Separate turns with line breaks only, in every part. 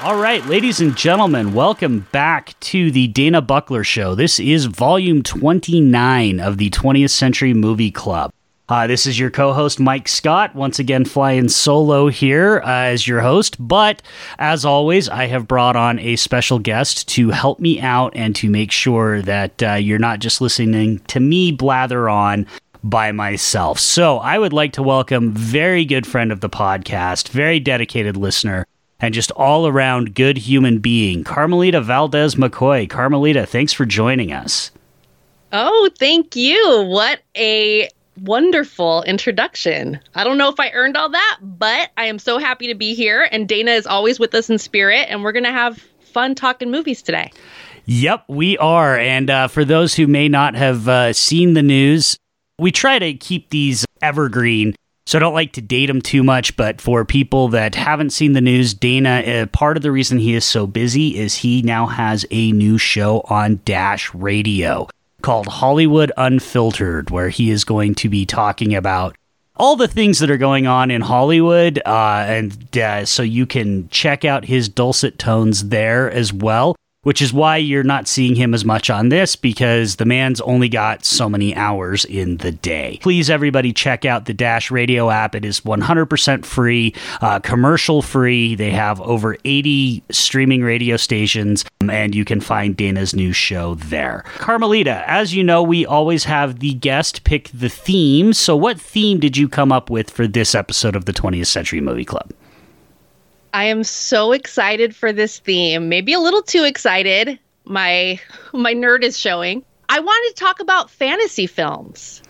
All right, ladies and gentlemen, welcome back to the Dana Buckler Show. This is volume 29 of the 20th Century Movie Club. Uh, this is your co host, Mike Scott, once again flying solo here uh, as your host. But as always, I have brought on a special guest to help me out and to make sure that uh, you're not just listening to me blather on by myself. So I would like to welcome very good friend of the podcast, very dedicated listener, and just all around good human being, Carmelita Valdez McKoy. Carmelita, thanks for joining us.
Oh, thank you. What a wonderful introduction. I don't know if I earned all that, but I am so happy to be here. And Dana is always with us in spirit, and we're going to have fun talking movies today.
Yep, we are. And uh, for those who may not have uh, seen the news, we try to keep these evergreen so I don't like to date him too much, but for people that haven't seen the news, Dana, uh, part of the reason he is so busy is he now has a new show on Dash Radio called Hollywood Unfiltered, where he is going to be talking about all the things that are going on in Hollywood. Uh, and uh, so you can check out his dulcet tones there as well which is why you're not seeing him as much on this because the man's only got so many hours in the day. Please, everybody, check out the Dash Radio app. It is 100% free, uh, commercial free. They have over 80 streaming radio stations, and you can find Dana's new show there. Carmelita, as you know, we always have the guest pick the theme. So, what theme did you come up with for this episode of the 20th Century Movie Club?
I am so excited for this theme. Maybe a little too excited. My my nerd is showing. I wanted to talk about fantasy films.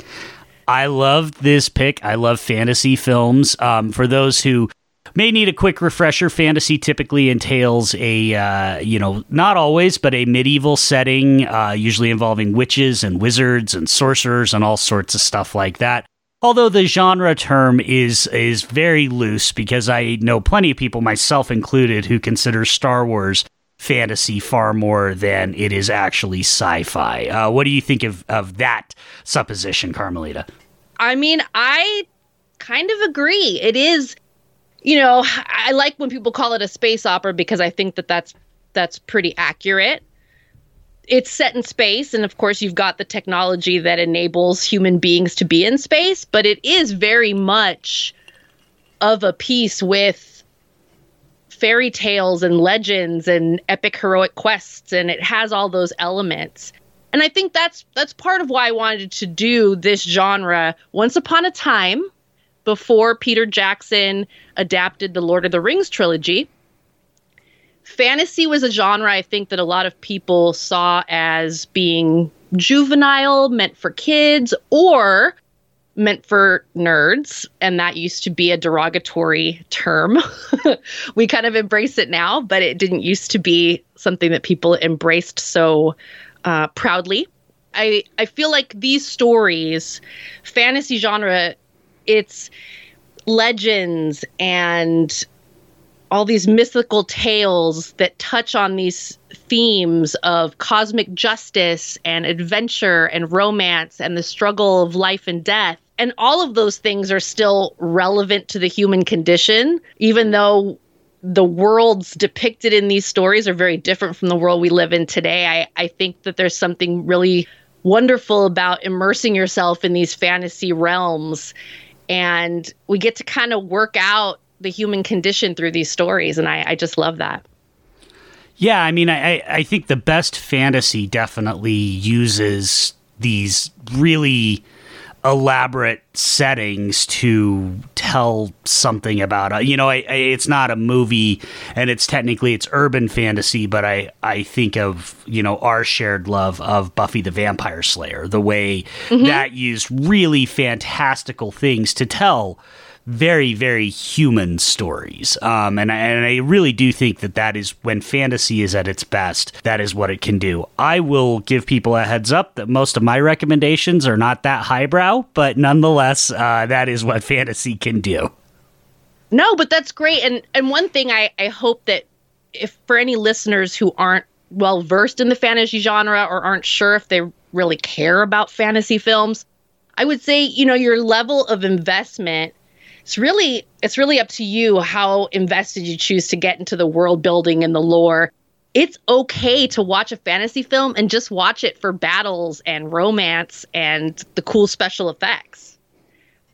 I love this pick. I love fantasy films. Um, for those who may need a quick refresher, fantasy typically entails a, uh, you know, not always, but a medieval setting, uh, usually involving witches and wizards and sorcerers and all sorts of stuff like that. Although the genre term is is very loose because I know plenty of people, myself included, who consider Star Wars fantasy far more than it is actually sci-fi. Uh, what do you think of of that supposition, Carmelita?
I mean, I kind of agree. It is, you know, I like when people call it a space opera because I think that that's that's pretty accurate it's set in space and of course you've got the technology that enables human beings to be in space but it is very much of a piece with fairy tales and legends and epic heroic quests and it has all those elements. And i think that's that's part of why i wanted to do this genre once upon a time before peter jackson adapted the lord of the rings trilogy fantasy was a genre I think that a lot of people saw as being juvenile, meant for kids, or meant for nerds. And that used to be a derogatory term. we kind of embrace it now, but it didn't used to be something that people embraced so uh, proudly. I, I feel like these stories, fantasy genre, it's legends and all these mythical tales that touch on these themes of cosmic justice and adventure and romance and the struggle of life and death. And all of those things are still relevant to the human condition, even though the worlds depicted in these stories are very different from the world we live in today. I, I think that there's something really wonderful about immersing yourself in these fantasy realms. And we get to kind of work out the human condition through these stories, and I, I just love that.
Yeah, I mean, I, I think the best fantasy definitely uses these really elaborate settings to tell something about it. You know, I, I, it's not a movie, and it's technically it's urban fantasy, but I I think of you know our shared love of Buffy the Vampire Slayer, the way mm-hmm. that used really fantastical things to tell very, very human stories. Um, and, I, and I really do think that that is when fantasy is at its best, that is what it can do. I will give people a heads up that most of my recommendations are not that highbrow, but nonetheless, uh, that is what fantasy can do.
No, but that's great. And and one thing I, I hope that if for any listeners who aren't well versed in the fantasy genre or aren't sure if they really care about fantasy films, I would say, you know, your level of investment it's really it's really up to you how invested you choose to get into the world building and the lore. It's okay to watch a fantasy film and just watch it for battles and romance and the cool special effects.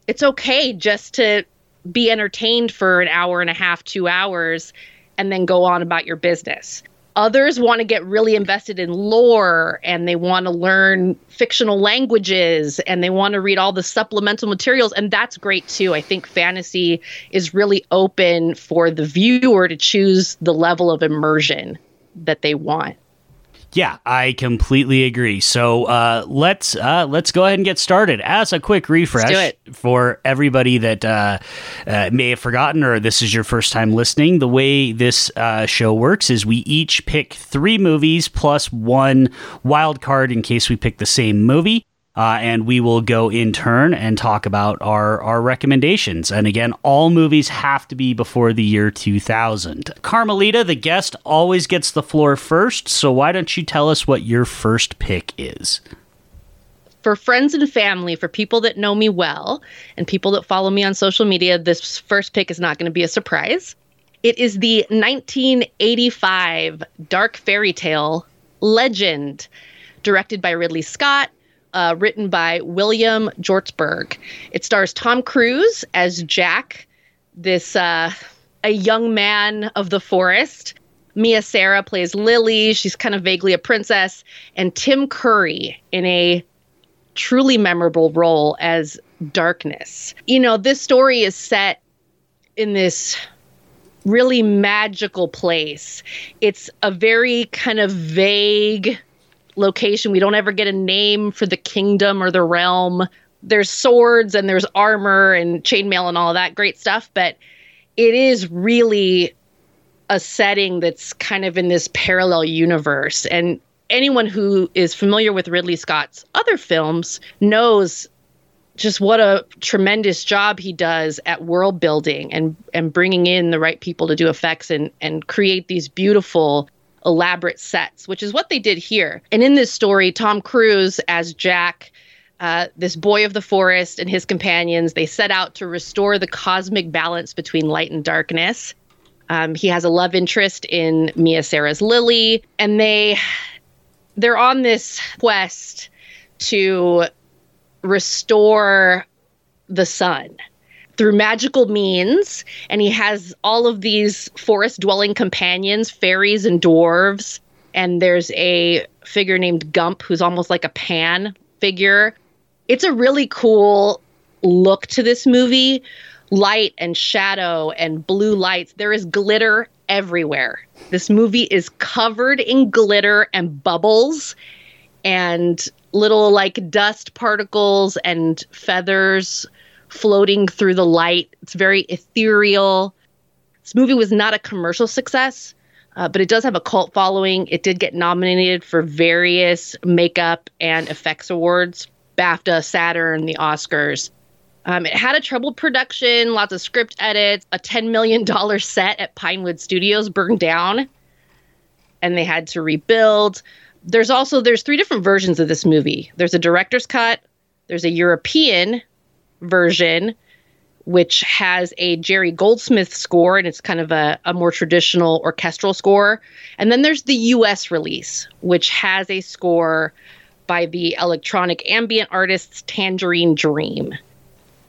It's okay just to be entertained for an hour and a half two hours and then go on about your business Others want to get really invested in lore and they want to learn fictional languages and they want to read all the supplemental materials. And that's great too. I think fantasy is really open for the viewer to choose the level of immersion that they want.
Yeah, I completely agree. So uh, let's uh, let's go ahead and get started. As a quick refresh for everybody that uh, uh, may have forgotten or this is your first time listening, the way this uh, show works is we each pick three movies plus one wild card in case we pick the same movie. Uh, and we will go in turn and talk about our, our recommendations. And again, all movies have to be before the year 2000. Carmelita, the guest, always gets the floor first. So why don't you tell us what your first pick is?
For friends and family, for people that know me well, and people that follow me on social media, this first pick is not going to be a surprise. It is the 1985 dark fairy tale Legend, directed by Ridley Scott uh, written by William Hjortsberg. It stars Tom Cruise as Jack, this uh, a young man of the forest. Mia Sara plays Lily. She's kind of vaguely a princess, and Tim Curry in a truly memorable role as Darkness. You know, this story is set in this really magical place. It's a very kind of vague location. We don't ever get a name for the kingdom or the realm. There's swords and there's armor and chainmail and all that great stuff, but it is really a setting that's kind of in this parallel universe. And anyone who is familiar with Ridley Scott's other films knows just what a tremendous job he does at world building and and bringing in the right people to do effects and and create these beautiful elaborate sets, which is what they did here. And in this story, Tom Cruise as Jack, uh, this boy of the forest, and his companions, they set out to restore the cosmic balance between light and darkness. Um, he has a love interest in Mia Sara's Lily, and they they're on this quest to restore the sun through magical means, and he has all of these forest dwelling companions, fairies and dwarves. And there's a figure named Gump who's almost like a pan figure. It's a really cool look to this movie light and shadow and blue lights. There is glitter everywhere. This movie is covered in glitter and bubbles and little like dust particles and feathers floating through the light. It's very ethereal. This movie was not a commercial success, uh, but it does have a cult following. It did get nominated for various makeup and effects awards BAFTA, Saturn, the Oscars. Um, it had a troubled production, lots of script edits, a $10 million set at Pinewood Studios burned down, and they had to rebuild. There's also there's three different versions of this movie. There's a director's cut, there's a European version, which has a Jerry Goldsmith score, and it's kind of a, a more traditional orchestral score. And then there's the US release, which has a score by the electronic ambient artists Tangerine Dream.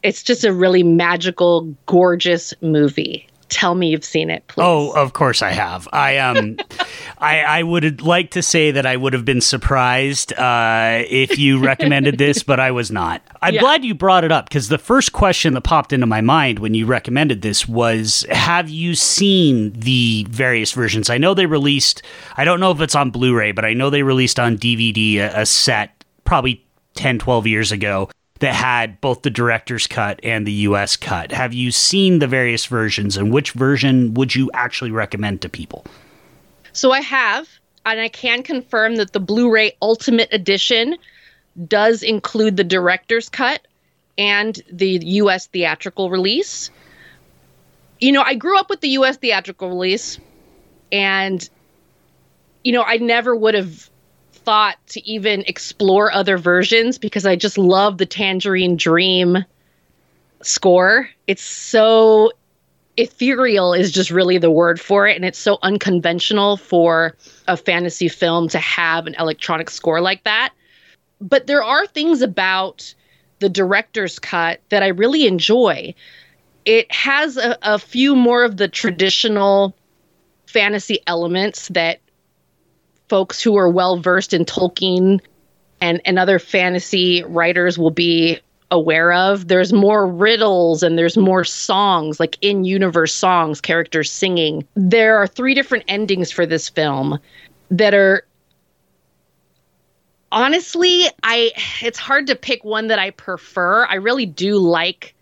It's just a really magical, gorgeous movie tell me you've seen it, please.
Oh, of course I have. I um, I I would like to say that I would have been surprised uh, if you recommended this, but I was not. I'm yeah. glad you brought it up because the first question that popped into my mind when you recommended this was, "Have you seen the various versions?" I know they released. I don't know if it's on Blu-ray, but I know they released on DVD a, a set probably 10, 12 years ago that had both the director's cut and the US cut. Have you seen the various versions and which version would you actually recommend to people?
So I have, and I can confirm that the Blu ray Ultimate Edition does include the director's cut and the US theatrical release. You know, I grew up with the US theatrical release, and, you know, I never would have thought to even explore other versions because I just love the Tangerine Dream score. It's so ethereal is just really the word for it and it's so unconventional for a fantasy film to have an electronic score like that. But there are things about the director's cut that I really enjoy. It has a, a few more of the traditional fantasy elements that folks who are well versed in Tolkien and, and other fantasy writers will be aware of. There's more riddles and there's more songs, like in universe songs, characters singing. There are three different endings for this film that are honestly, I it's hard to pick one that I prefer. I really do like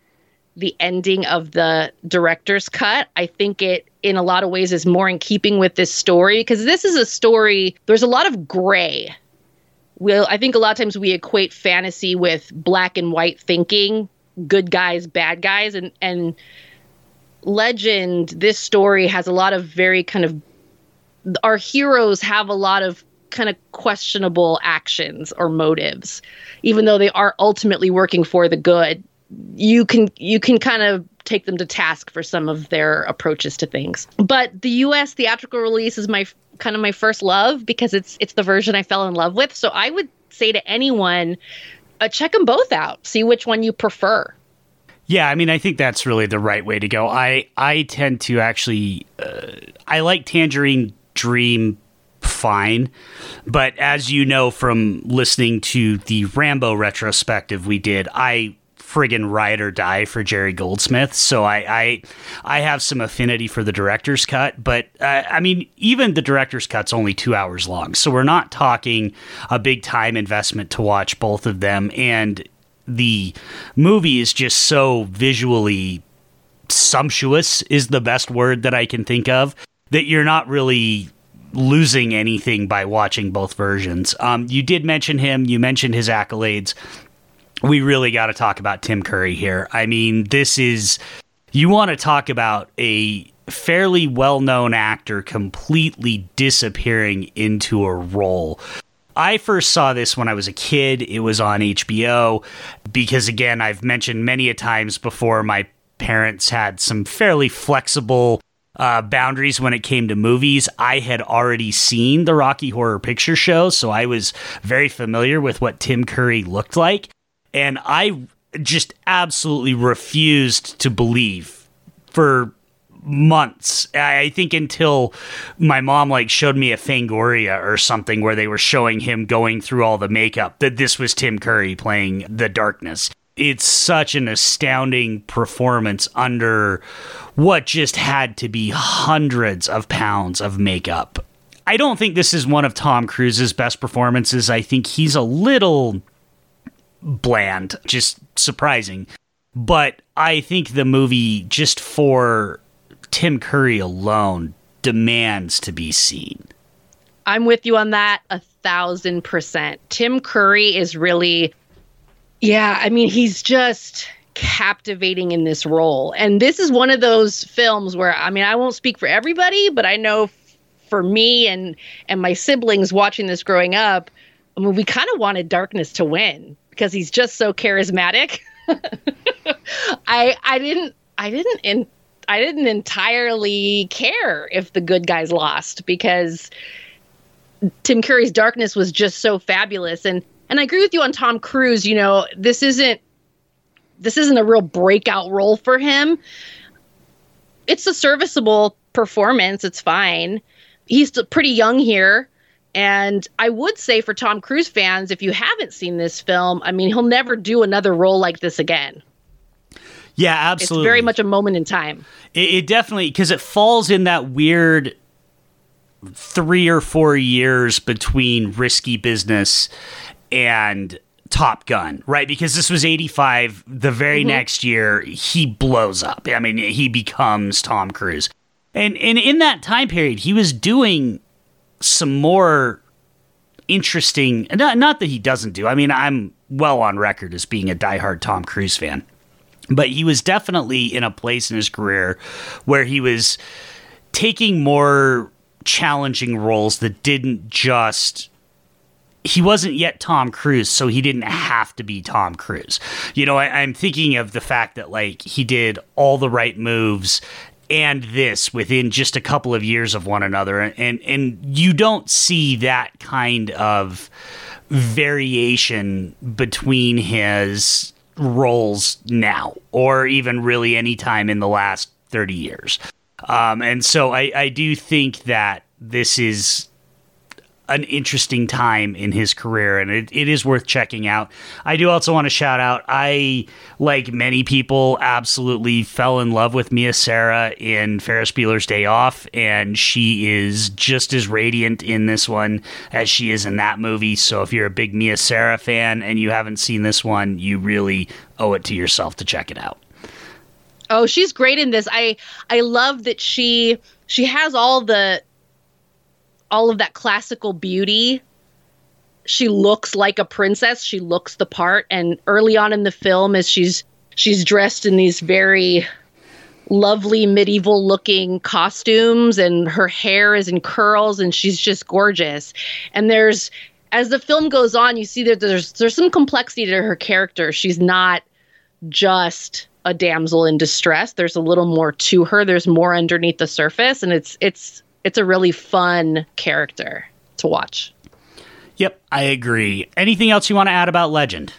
the ending of the director's cut. I think it in a lot of ways is more in keeping with this story because this is a story there's a lot of gray we'll I think a lot of times we equate fantasy with black and white thinking, good guys, bad guys, and and legend. This story has a lot of very kind of our heroes have a lot of kind of questionable actions or motives, even though they are ultimately working for the good. You can you can kind of take them to task for some of their approaches to things. But the US theatrical release is my kind of my first love because it's it's the version I fell in love with. So I would say to anyone, uh, check them both out. See which one you prefer.
Yeah, I mean, I think that's really the right way to go. I I tend to actually uh, I like Tangerine Dream fine, but as you know from listening to the Rambo retrospective we did, I friggin' ride or die for Jerry Goldsmith. So I I, I have some affinity for the director's cut, but uh, I mean even the director's cut's only two hours long, so we're not talking a big time investment to watch both of them, and the movie is just so visually sumptuous is the best word that I can think of that you're not really losing anything by watching both versions. Um, you did mention him. You mentioned his accolades we really got to talk about Tim Curry here. I mean, this is you want to talk about a fairly well-known actor completely disappearing into a role. I first saw this when I was a kid. It was on HBO because again, I've mentioned many a times before my parents had some fairly flexible uh, boundaries when it came to movies. I had already seen the Rocky Horror Picture Show, so I was very familiar with what Tim Curry looked like and I just absolutely refused to believe for months. I think until my mom like showed me a Fangoria or something where they were showing him going through all the makeup that this was Tim Curry playing the darkness. It's such an astounding performance under what just had to be hundreds of pounds of makeup. I don't think this is one of Tom Cruise's best performances. I think he's a little bland, just surprising. But I think the movie, just for Tim Curry alone, demands to be seen.
I'm with you on that a thousand percent. Tim Curry is really, yeah, I mean, he's just captivating in this role. And this is one of those films where, I mean, I won't speak for everybody, but I know for me and and my siblings watching this growing up, I mean, we kind of wanted darkness to win because he's just so charismatic. I I didn't I didn't in, I didn't entirely care if the good guys lost because Tim Curry's darkness was just so fabulous and and I agree with you on Tom Cruise, you know, this isn't this isn't a real breakout role for him. It's a serviceable performance, it's fine. He's pretty young here. And I would say for Tom Cruise fans, if you haven't seen this film, I mean, he'll never do another role like this again.
Yeah, absolutely.
It's very much a moment in time.
It, it definitely, because it falls in that weird three or four years between risky business and Top Gun, right? Because this was 85. The very mm-hmm. next year, he blows up. I mean, he becomes Tom Cruise. And, and in that time period, he was doing some more interesting not, not that he doesn't do i mean i'm well on record as being a diehard tom cruise fan but he was definitely in a place in his career where he was taking more challenging roles that didn't just he wasn't yet Tom Cruise, so he didn't have to be Tom Cruise. You know, I, am thinking of the fact that like he did all the right moves and this within just a couple of years of one another, and and you don't see that kind of variation between his roles now, or even really any time in the last thirty years. Um, and so I, I do think that this is an interesting time in his career and it, it is worth checking out. I do also want to shout out I like many people absolutely fell in love with Mia Sara in Ferris Bueller's Day Off and she is just as radiant in this one as she is in that movie. So if you're a big Mia Sara fan and you haven't seen this one, you really owe it to yourself to check it out.
Oh, she's great in this. I I love that she she has all the all of that classical beauty. She looks like a princess. She looks the part. And early on in the film, as she's she's dressed in these very lovely medieval looking costumes and her hair is in curls and she's just gorgeous and there's as the film goes on you see that there's there's some complexity to her character she's not just a damsel in distress there's a little more to her there's more underneath the surface and it's it's it's a really fun character to watch.
Yep, I agree. Anything else you want to add about Legend?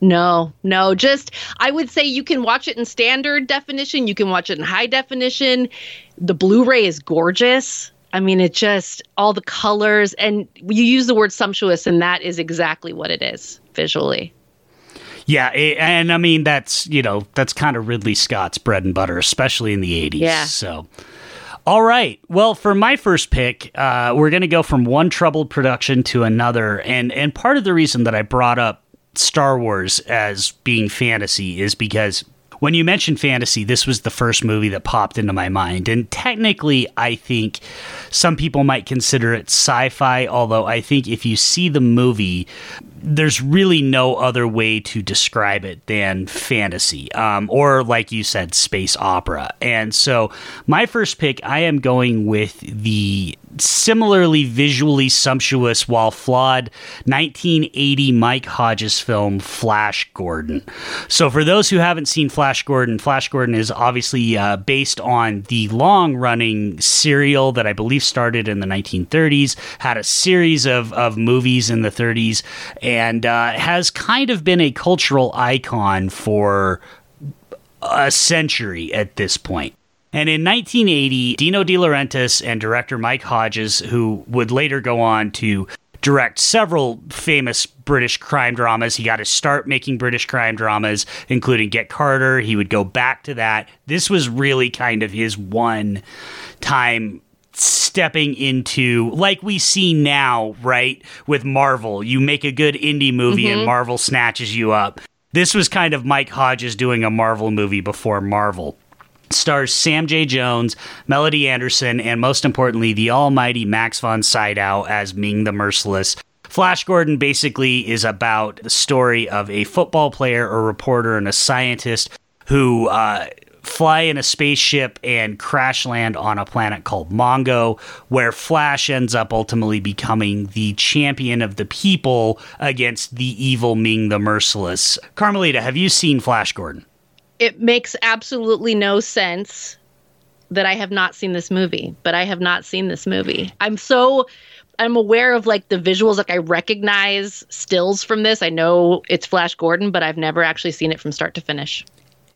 No, no, just I would say you can watch it in standard definition, you can watch it in high definition. The Blu-ray is gorgeous. I mean, it just all the colors and you use the word sumptuous and that is exactly what it is visually.
Yeah, and I mean that's, you know, that's kind of Ridley Scott's bread and butter, especially in the 80s. Yeah. So all right. Well, for my first pick, uh, we're going to go from one troubled production to another, and and part of the reason that I brought up Star Wars as being fantasy is because when you mentioned fantasy, this was the first movie that popped into my mind. And technically, I think some people might consider it sci fi, although I think if you see the movie, there's really no other way to describe it than fantasy, um, or like you said, space opera. And so, my first pick, I am going with the similarly visually sumptuous while flawed 1980 Mike Hodges film Flash Gordon. So, for those who haven't seen Flash Gordon, Flash Gordon is obviously uh, based on the long running serial that I believe started in the 1930s, had a series of, of movies in the 30s, and uh, has kind of been a cultural icon for a century at this point. And in 1980, Dino De Laurentiis and director Mike Hodges, who would later go on to direct several famous British crime dramas. He got to start making British crime dramas, including Get Carter. He would go back to that. This was really kind of his one time stepping into like we see now, right? With Marvel, you make a good indie movie mm-hmm. and Marvel snatches you up. This was kind of Mike Hodges doing a Marvel movie before Marvel stars Sam J. Jones, Melody Anderson, and most importantly, the almighty Max von Sydow as Ming the Merciless. Flash Gordon basically is about the story of a football player, a reporter, and a scientist who uh, fly in a spaceship and crash land on a planet called Mongo, where Flash ends up ultimately becoming the champion of the people against the evil Ming the Merciless. Carmelita, have you seen Flash Gordon?
It makes absolutely no sense that I have not seen this movie, but I have not seen this movie. I'm so I'm aware of like the visuals like I recognize stills from this. I know it's Flash Gordon, but I've never actually seen it from start to finish.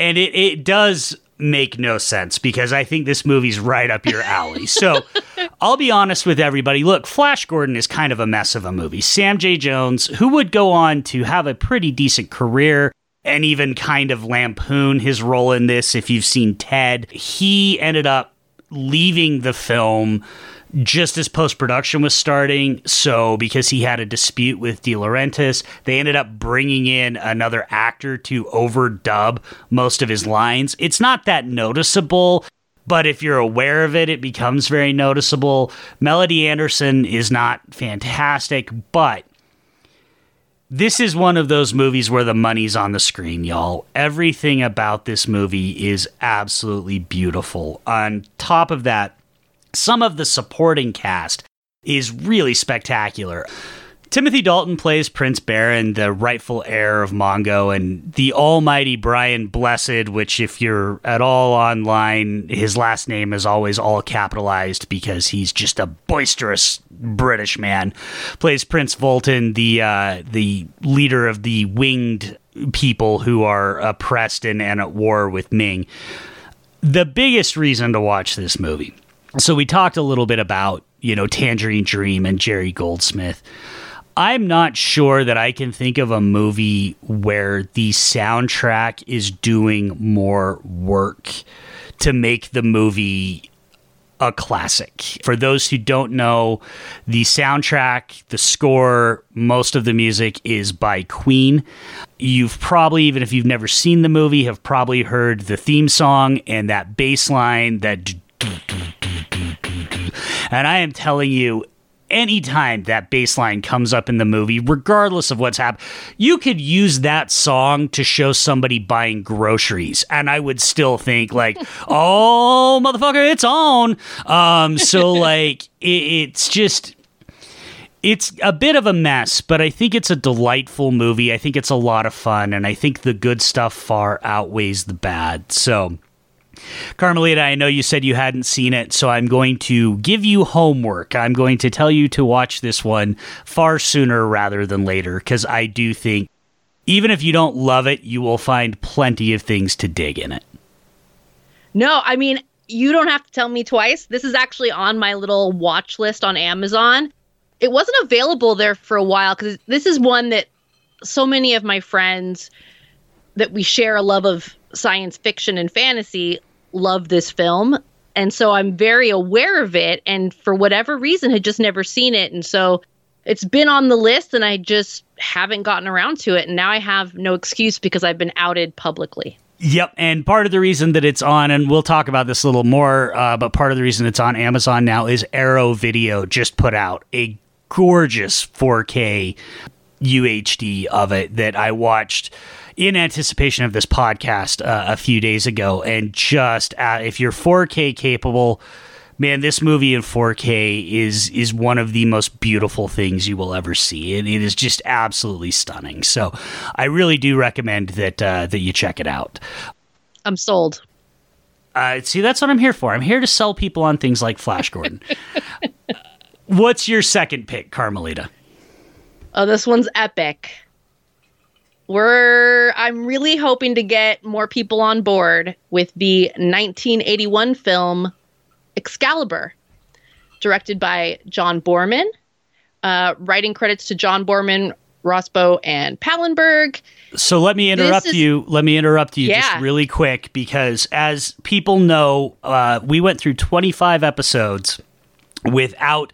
And it it does make no sense because I think this movie's right up your alley. So I'll be honest with everybody. Look, Flash Gordon is kind of a mess of a movie. Sam J. Jones, who would go on to have a pretty decent career, and even kind of lampoon his role in this. If you've seen Ted, he ended up leaving the film just as post production was starting. So, because he had a dispute with De Laurentiis, they ended up bringing in another actor to overdub most of his lines. It's not that noticeable. But if you're aware of it, it becomes very noticeable. Melody Anderson is not fantastic, but this is one of those movies where the money's on the screen, y'all. Everything about this movie is absolutely beautiful. On top of that, some of the supporting cast is really spectacular. Timothy Dalton plays Prince Barin, the rightful heir of Mongo, and the almighty Brian Blessed, which, if you're at all online, his last name is always all capitalized because he's just a boisterous British man, plays Prince Vultan, the uh, the leader of the winged people who are oppressed and, and at war with Ming. The biggest reason to watch this movie. So we talked a little bit about, you know, Tangerine Dream and Jerry Goldsmith. I'm not sure that I can think of a movie where the soundtrack is doing more work to make the movie a classic. For those who don't know, the soundtrack, the score, most of the music is by Queen. You've probably, even if you've never seen the movie, have probably heard the theme song and that bass line that. And I am telling you, anytime that bass line comes up in the movie, regardless of what's happened, you could use that song to show somebody buying groceries, and I would still think like, "Oh, motherfucker, it's on." Um, so like, it, it's just. It's a bit of a mess, but I think it's a delightful movie. I think it's a lot of fun, and I think the good stuff far outweighs the bad. So, Carmelita, I know you said you hadn't seen it, so I'm going to give you homework. I'm going to tell you to watch this one far sooner rather than later because I do think even if you don't love it, you will find plenty of things to dig in it.
No, I mean, you don't have to tell me twice. This is actually on my little watch list on Amazon. It wasn't available there for a while because this is one that so many of my friends that we share a love of science fiction and fantasy love this film. And so I'm very aware of it. And for whatever reason, had just never seen it. And so it's been on the list and I just haven't gotten around to it. And now I have no excuse because I've been outed publicly.
Yep, and part of the reason that it's on, and we'll talk about this a little more, uh, but part of the reason it's on Amazon now is Arrow Video just put out a gorgeous 4K UHD of it that I watched in anticipation of this podcast uh, a few days ago, and just uh, if you're 4K capable, man, this movie in 4K is is one of the most beautiful things you will ever see, and it is just absolutely stunning. So, I really do recommend that uh, that you check it out.
I'm sold.
Uh, see, that's what I'm here for. I'm here to sell people on things like Flash Gordon. What's your second pick, Carmelita?
Oh, this one's epic we're I'm really hoping to get more people on board with the 1981 film Excalibur, directed by John Boorman. Uh, writing credits to John Boorman, Rospo, and Pallenberg.
So let me interrupt is, you. Let me interrupt you
yeah.
just really quick because, as people know, uh, we went through 25 episodes without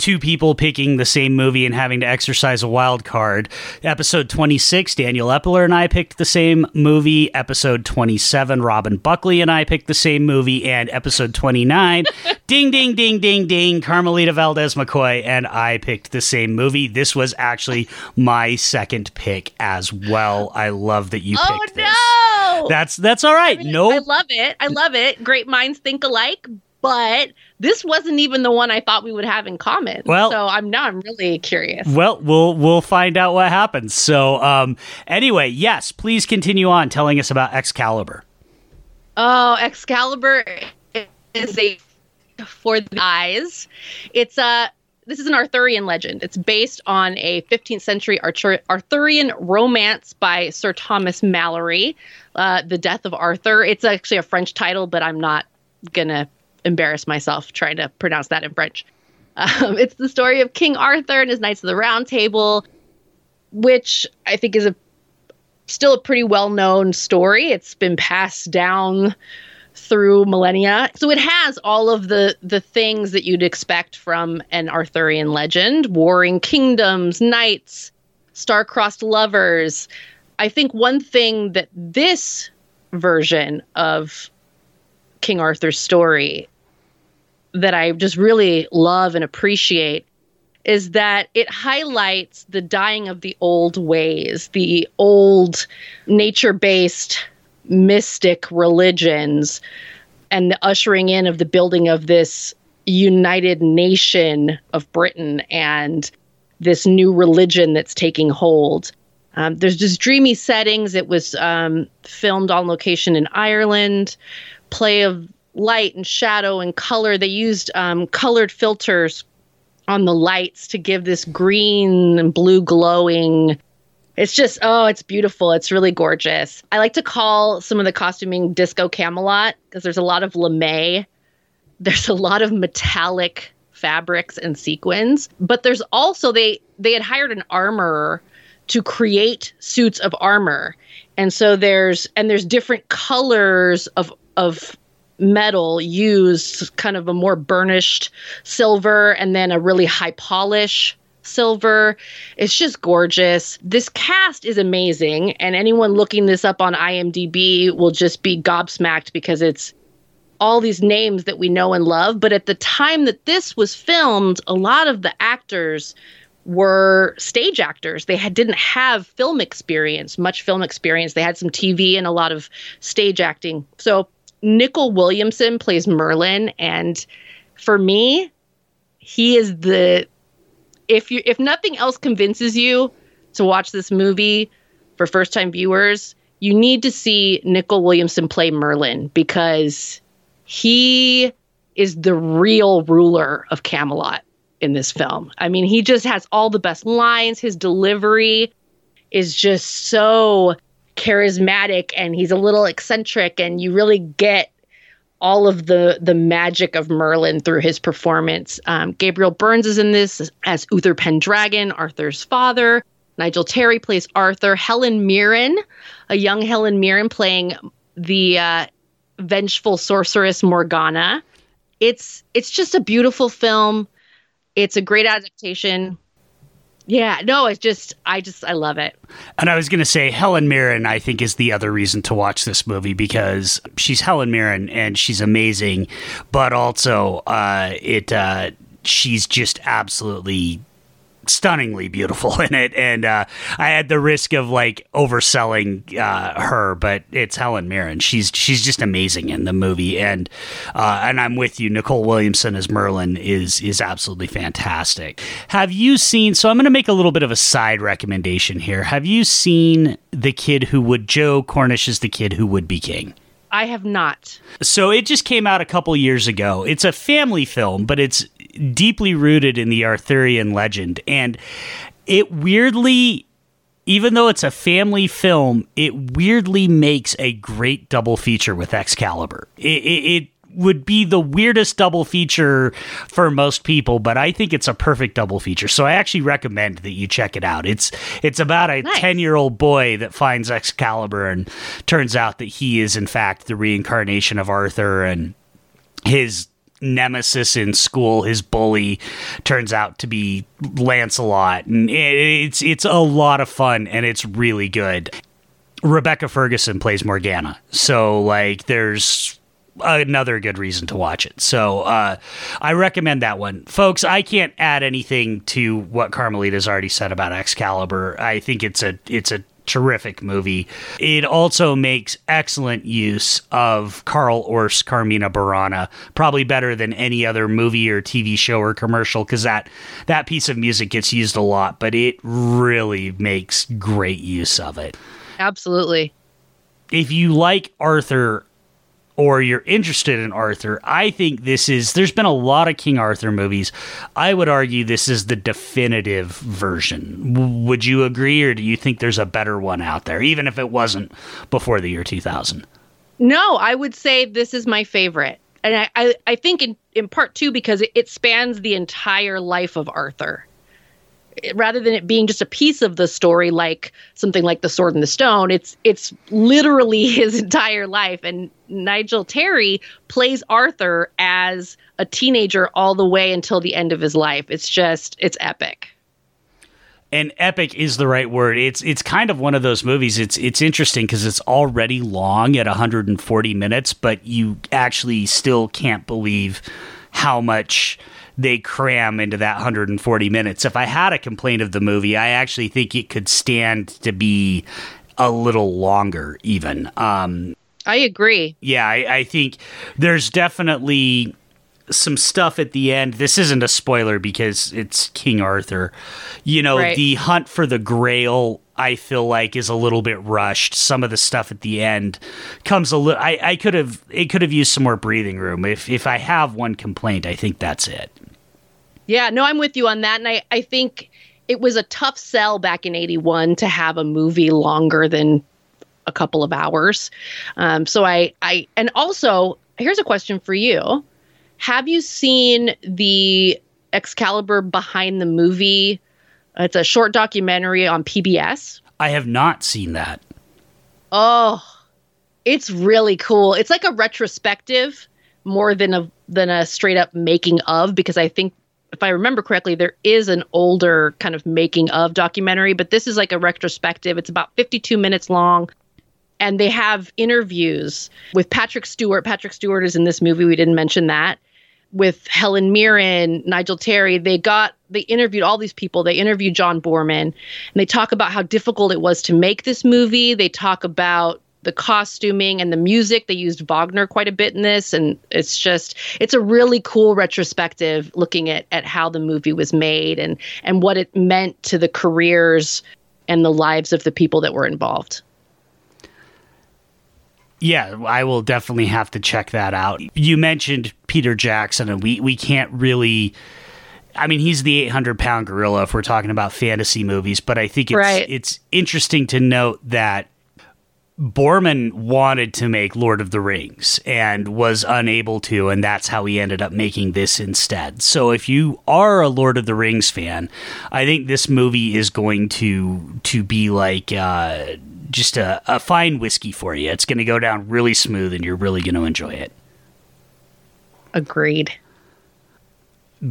two people picking the same movie and having to exercise a wild card. Episode 26, Daniel Epler and I picked the same movie. Episode 27, Robin Buckley and I picked the same movie. And episode 29, ding, ding, ding, ding, ding, Carmelita Valdez McKoy and I picked the same movie. This was actually my second pick as well. I love that you
oh,
picked
no!
this. That's that's all right.
I mean,
no,
I love it. I love it. Great minds think alike, but this wasn't even the one I thought we would have in common.
Well,
so I'm now I'm really curious.
Well, we'll we'll find out what happens. So, um, anyway, yes, please continue on telling us about Excalibur.
Oh, Excalibur is a for the eyes. It's a this is an Arthurian legend. It's based on a 15th century Arthur- Arthurian romance by Sir Thomas Malory, uh, The Death of Arthur. It's actually a French title, but I'm not gonna embarrass myself trying to pronounce that in French. Um, it's the story of King Arthur and his Knights of the Round Table, which I think is a still a pretty well known story. It's been passed down through millennia. So it has all of the the things that you'd expect from an Arthurian legend, warring kingdoms, knights, star-crossed lovers. I think one thing that this version of King Arthur's story that I just really love and appreciate is that it highlights the dying of the old ways, the old nature based mystic religions, and the ushering in of the building of this united nation of Britain and this new religion that's taking hold. Um, there's just dreamy settings. It was um, filmed on location in Ireland, play of light and shadow and color. They used um, colored filters on the lights to give this green and blue glowing. It's just, oh, it's beautiful. It's really gorgeous. I like to call some of the costuming disco Camelot because there's a lot of lame. There's a lot of metallic fabrics and sequins, but there's also they they had hired an armorer to create suits of armor. And so there's and there's different colors of of metal used kind of a more burnished silver and then a really high polish silver. It's just gorgeous. This cast is amazing, and anyone looking this up on IMDb will just be gobsmacked because it's all these names that we know and love. But at the time that this was filmed, a lot of the actors were stage actors. They had, didn't have film experience, much film experience. They had some TV and a lot of stage acting. So Nicol Williamson plays Merlin, and for me, he is the if you if nothing else convinces you to watch this movie for first time viewers, you need to see Nicol Williamson play Merlin because he is the real ruler of Camelot in this film. I mean, he just has all the best lines. His delivery is just so charismatic and he's a little eccentric and you really get all of the the magic of Merlin through his performance. Um, Gabriel Byrne is in this as Uther Pendragon, Arthur's father. Nigel Terry plays Arthur. Helen Mirren, a young Helen Mirren, playing the uh, vengeful sorceress Morgana. It's it's just a beautiful film. It's a great adaptation. Yeah, no, it's just I just I love it.
And I was going to say Helen Mirren I think is the other reason to watch this movie because she's Helen Mirren and she's amazing, but also uh it uh she's just absolutely stunningly beautiful in it, and uh, I had the risk of like overselling uh, her, but it's Helen Mirren. She's she's just amazing in the movie, and uh, and I'm with you. Nicol Williamson as Merlin is is absolutely fantastic. Have you seen? So I'm going to make a little bit of a side recommendation here. Have you seen the kid who would Joe Cornish is the kid who would be king?
I have not.
So it just came out a couple years ago. It's a family film, but it's deeply rooted in the Arthurian legend. And it weirdly, even though it's a family film, it weirdly makes a great double feature with Excalibur. It, it, it would be the weirdest double feature for most people, but I think it's a perfect double feature. So I actually recommend that you check it out. It's it's about a ten nice. year old boy that finds Excalibur and turns out that he is in fact the reincarnation of Arthur and his nemesis in school, his bully, turns out to be Lancelot, and it's it's a lot of fun and it's really good. Rebecca Ferguson plays Morgana, so like there's another good reason to watch it. So uh, I recommend that one, folks. I can't add anything to what Carmelita's already said about Excalibur. I think it's a it's a terrific movie. It also makes excellent use of Carl Orff's Carmina Burana, probably better than any other movie or TV show or commercial because that that piece of music gets used a lot, but it really makes great use of it.
Absolutely.
If you like Arthur or you're interested in Arthur, I think this is. There's been a lot of King Arthur movies. I would argue this is the definitive version. W- would you agree, or do you think there's a better one out there, even if it wasn't before the year 2000?
No, I would say this is my favorite. And I, I, I think in, in part two because it, it spans the entire life of Arthur rather than it being just a piece of the story like something like the sword and the stone it's it's literally his entire life and nigel terry plays arthur as a teenager all the way until the end of his life it's just it's epic
and epic is the right word. It's it's kind of one of those movies. It's it's interesting because it's already long at 140 minutes, but you actually still can't believe how much they cram into that 140 minutes. If I had a complaint of the movie, I actually think it could stand to be a little longer, even. Um,
I agree.
Yeah, I, I think there's definitely some stuff at the end. This isn't a spoiler because it's King Arthur. You know,
Right.
the hunt for the grail I feel like is a little bit rushed. Some of the stuff at the end comes a little I, I could have it could have used some more breathing room. If if I have one complaint, I think that's it.
Yeah, no, I'm with you on that. And I, I think it was a tough sell back in 81 to have a movie longer than a couple of hours. Um, so I, I, and also, here's a question for you Have you seen the Excalibur behind the movie? It's a short documentary on PBS.
I have not seen that.
Oh, it's really cool. It's like a retrospective more than a than a straight up making of because I think if I remember correctly there is an older kind of making of documentary, but this is like a retrospective. It's about 52 minutes long and they have interviews with Patrick Stewart. Patrick Stewart is in this movie. We didn't mention that. With Helen Mirren, Nigel Terry, they got they interviewed all these people. They interviewed John Boorman, and they talk about how difficult it was to make this movie. They talk about the costuming and the music. They used Wagner quite a bit in this, and it's just it's a really cool retrospective looking at at how the movie was made and and what it meant to the careers and the lives of the people that were involved.
Yeah, I will definitely have to check that out. You mentioned Peter Jackson, and we, we can't really. I mean, he's the 800 pound gorilla if we're talking about fantasy movies, but I think it's,
Right.
it's interesting to note that Boorman wanted to make Lord of the Rings and was unable to, and that's how he ended up making this instead. So if you are a Lord of the Rings fan, I think this movie is going to to be like uh, just a, a fine whiskey for you. It's going to go down really smooth, and you're really going to enjoy it.
Agreed.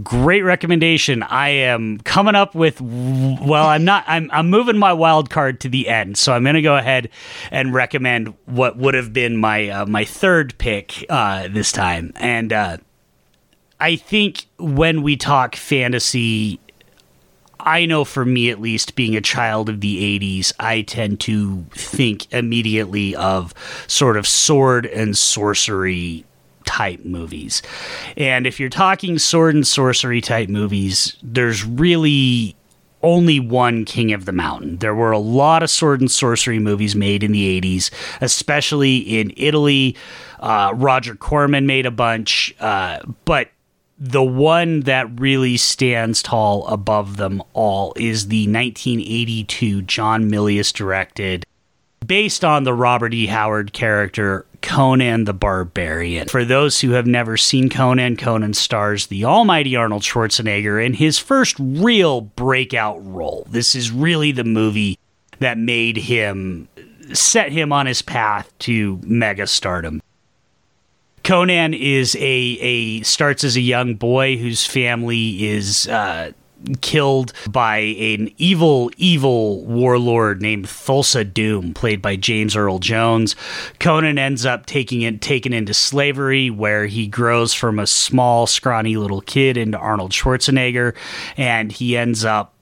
Great recommendation. I am coming up with well, I'm not I'm I'm moving my wild card to the end. So I'm going to go ahead and recommend what would have been my uh, my third pick uh, this time. And uh, I think when we talk fantasy I know for me at least, being a child of the 80s, I tend to think immediately of sort of sword and sorcery type movies. And if you're talking sword and sorcery type movies, there's really only one King of the Mountain. There were a lot of sword and sorcery movies made in the 80s, especially in Italy. Uh, Roger Corman made a bunch, uh, but the one that really stands tall above them all is the 1982 John Milius directed, based on the Robert E. Howard character Conan the Barbarian. For those who have never seen Conan, Conan stars the almighty Arnold Schwarzenegger in his first real breakout role. This is really the movie that made him set him on his path to mega stardom. Conan is a a starts as a young boy whose family is uh, killed by an evil evil warlord named Thulsa Doom, played by James Earl Jones. Conan ends up taking it taken into slavery, where he grows from a small, scrawny little kid into Arnold Schwarzenegger, and he ends up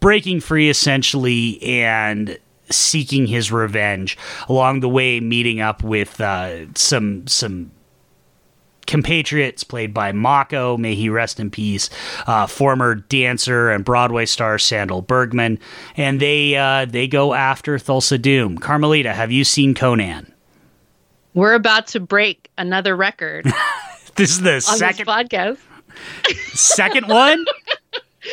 breaking free essentially and seeking his revenge along the way meeting up with uh, some some compatriots played by Mako, may he rest in peace, uh, former dancer and Broadway star Sandahl Bergman, and they uh, they go after Thulsa Doom. Carmelita, have you seen Conan?
We're about to break another record
This is the
on
second
podcast.
second one.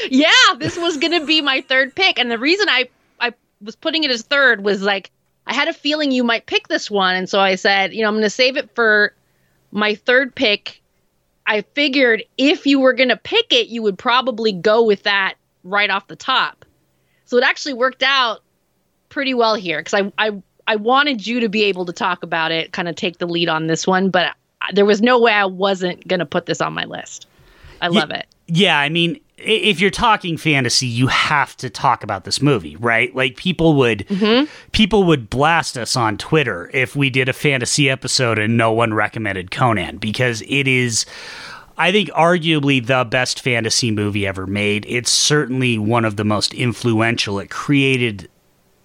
Yeah, this was going to be my third pick. And the reason I, I was putting it as third was like, I had a feeling you might pick this one. And so I said, you know, I'm going to save it for my third pick. I figured if you were going to pick it, you would probably go with that right off the top. So it actually worked out pretty well here because I, I, I wanted you to be able to talk about it, kind of take the lead on this one, but I- there was no way I wasn't going to put this on my list. I love it.
Yeah, I mean, if you're talking fantasy, you have to talk about this movie, right? Like people would mm-hmm. people would blast us on Twitter if we did a fantasy episode and no one recommended Conan because it is I think arguably the best fantasy movie ever made. It's certainly one of the most influential. It created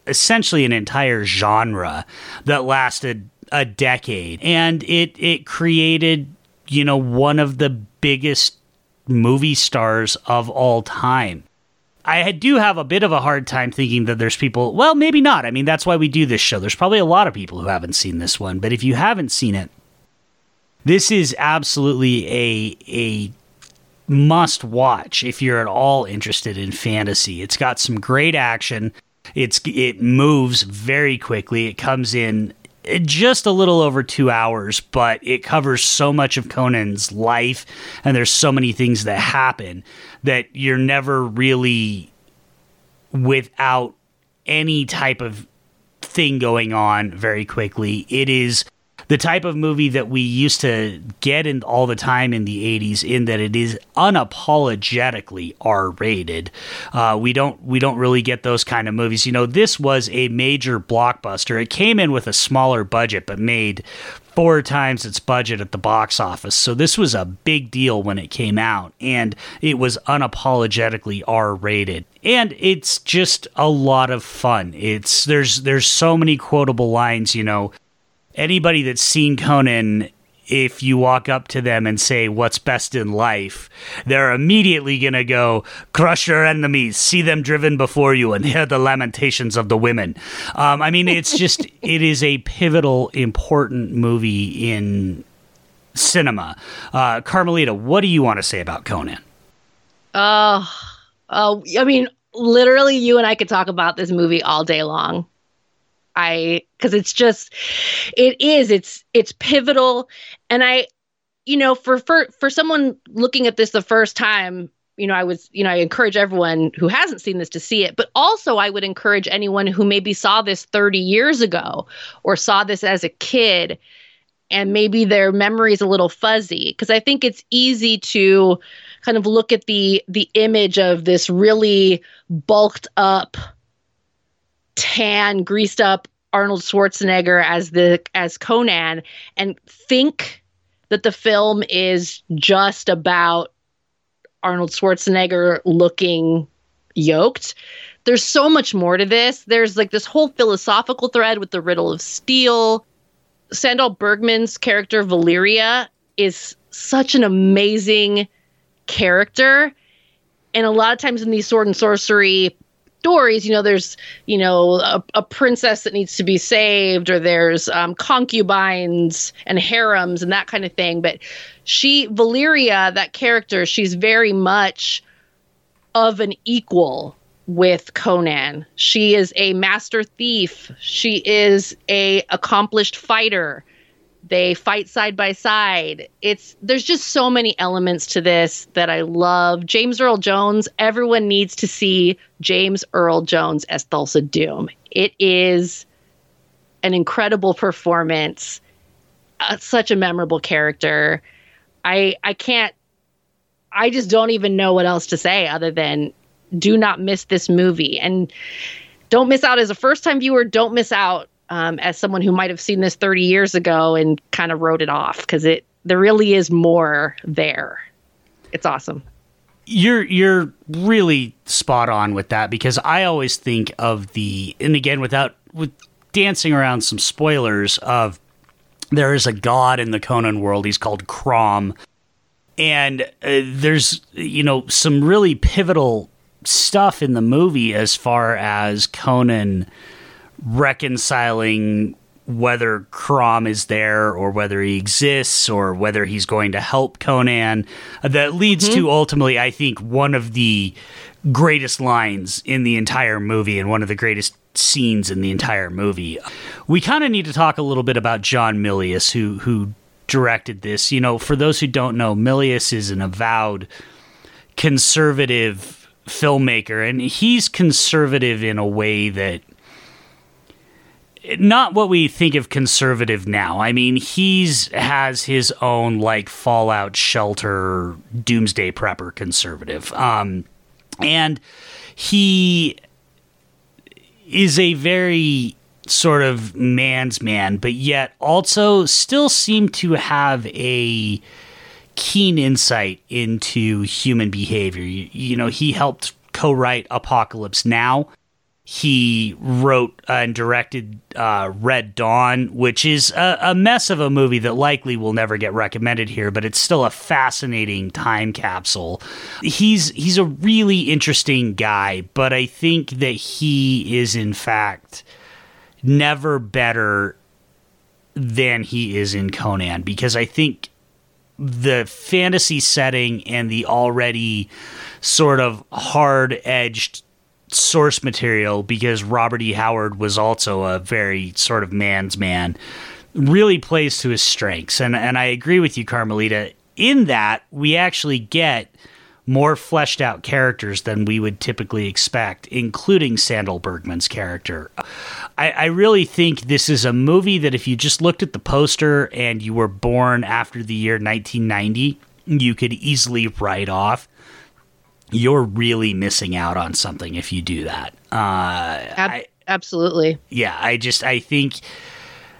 essentially an entire genre that lasted a decade and it it created you know, one of the biggest movie stars of all time. I do have a bit of a hard time thinking that there's people, well, maybe not. I mean, that's why we do this show. There's probably a lot of people who haven't seen this one, but if you haven't seen it, this is absolutely a a must watch if you're at all interested in fantasy. It's got some great action. It's it moves very quickly. It comes in just a little over two hours, but it covers so much of Conan's life, and there's so many things that happen that you're never really without any type of thing going on very quickly. It is the type of movie that we used to get in all the time in the 80s in that it is unapologetically R-rated. Uh, we don't we don't really get those kind of movies. You know, this was a major blockbuster. It came in with a smaller budget but made four times its budget at the box office. So this was a big deal when it came out and it was unapologetically R-rated. And it's just a lot of fun. It's there's there's so many quotable lines, you know, anybody that's seen Conan if you walk up to them and say what's best in life, they're immediately going to go crush your enemies, see them driven before you, and hear the lamentations of the women. Um, I mean, it's just it is a pivotal, important movie in cinema. Uh, Carmelita, what do you want to say about Conan?
Oh, uh, I mean, literally, you and I could talk about this movie all day long. I because it's just it is it's it's pivotal. And I you know for for for someone looking at this the first time you know I was you know I encourage everyone who hasn't seen this to see it but also I would encourage anyone who maybe saw this 30 years ago or saw this as a kid and maybe their memory is a little fuzzy. Because I think it's easy to kind of look at the the image of this really bulked up tan, greased up Arnold Schwarzenegger as the as Conan and think that the film is just about Arnold Schwarzenegger looking yoked. There's so much more to this. There's like this whole philosophical thread with the riddle of steel. Sandahl Bergman's character Valeria is such an amazing character. And a lot of times in these sword and sorcery stories you know there's you know a, a, princess that needs to be saved or there's um, concubines and harems and that kind of thing. But she Valeria that character she's very much of an equal with conan. She is a master thief. She is a accomplished fighter they fight side by side. It's there's just so many elements to this that I love. James Earl Jones, everyone needs to see James Earl Jones as Thulsa Doom. It is an incredible performance. Uh, such a memorable character. I I can't I just don't even know what else to say other than do not miss this movie and don't miss out as a first time viewer, don't miss out um, as someone who might have seen this 30 years ago and kind of wrote it off because it there really is more there. It's awesome.
You're you're really spot on with that because I always think of the and again without with dancing around some spoilers of there is a god in the Conan world. He's called Crom, and uh, there's you know some really pivotal stuff in the movie as far as Conan reconciling whether Crom is there or whether he exists or whether he's going to help Conan. That leads mm-hmm. to ultimately, I think, one of the greatest lines in the entire movie and one of the greatest scenes in the entire movie. We kind of need to talk a little bit about John Milius, who who directed this. You know, for those who don't know, Milius is an avowed conservative filmmaker, and he's conservative in a way that not what we think of conservative now. I mean, he's has his own like Fallout shelter, doomsday prepper conservative, um, and he is a very sort of man's man, but yet also still seem to have a keen insight into human behavior. You, you know, he helped co-write Apocalypse Now He wrote and directed uh, Red Dawn, which is a, a, mess of a movie that likely will never get recommended here, but it's still a fascinating time capsule. He's he's a really interesting guy, but I think that he is in fact never better than he is in Conan because I think the fantasy setting and the already sort of hard edged source material because Robert E. Howard was also a very sort of man's man really plays to his strengths and and I agree with you Carmelita in that we actually get more fleshed out characters than we would typically expect, including Sandahl Bergman's character. I, I, really think this is a movie that if you just looked at the poster and you were born after the year 1990, you could easily write off you're really missing out on something if you do that. Uh,
Ab- I, absolutely.
Yeah, I just I think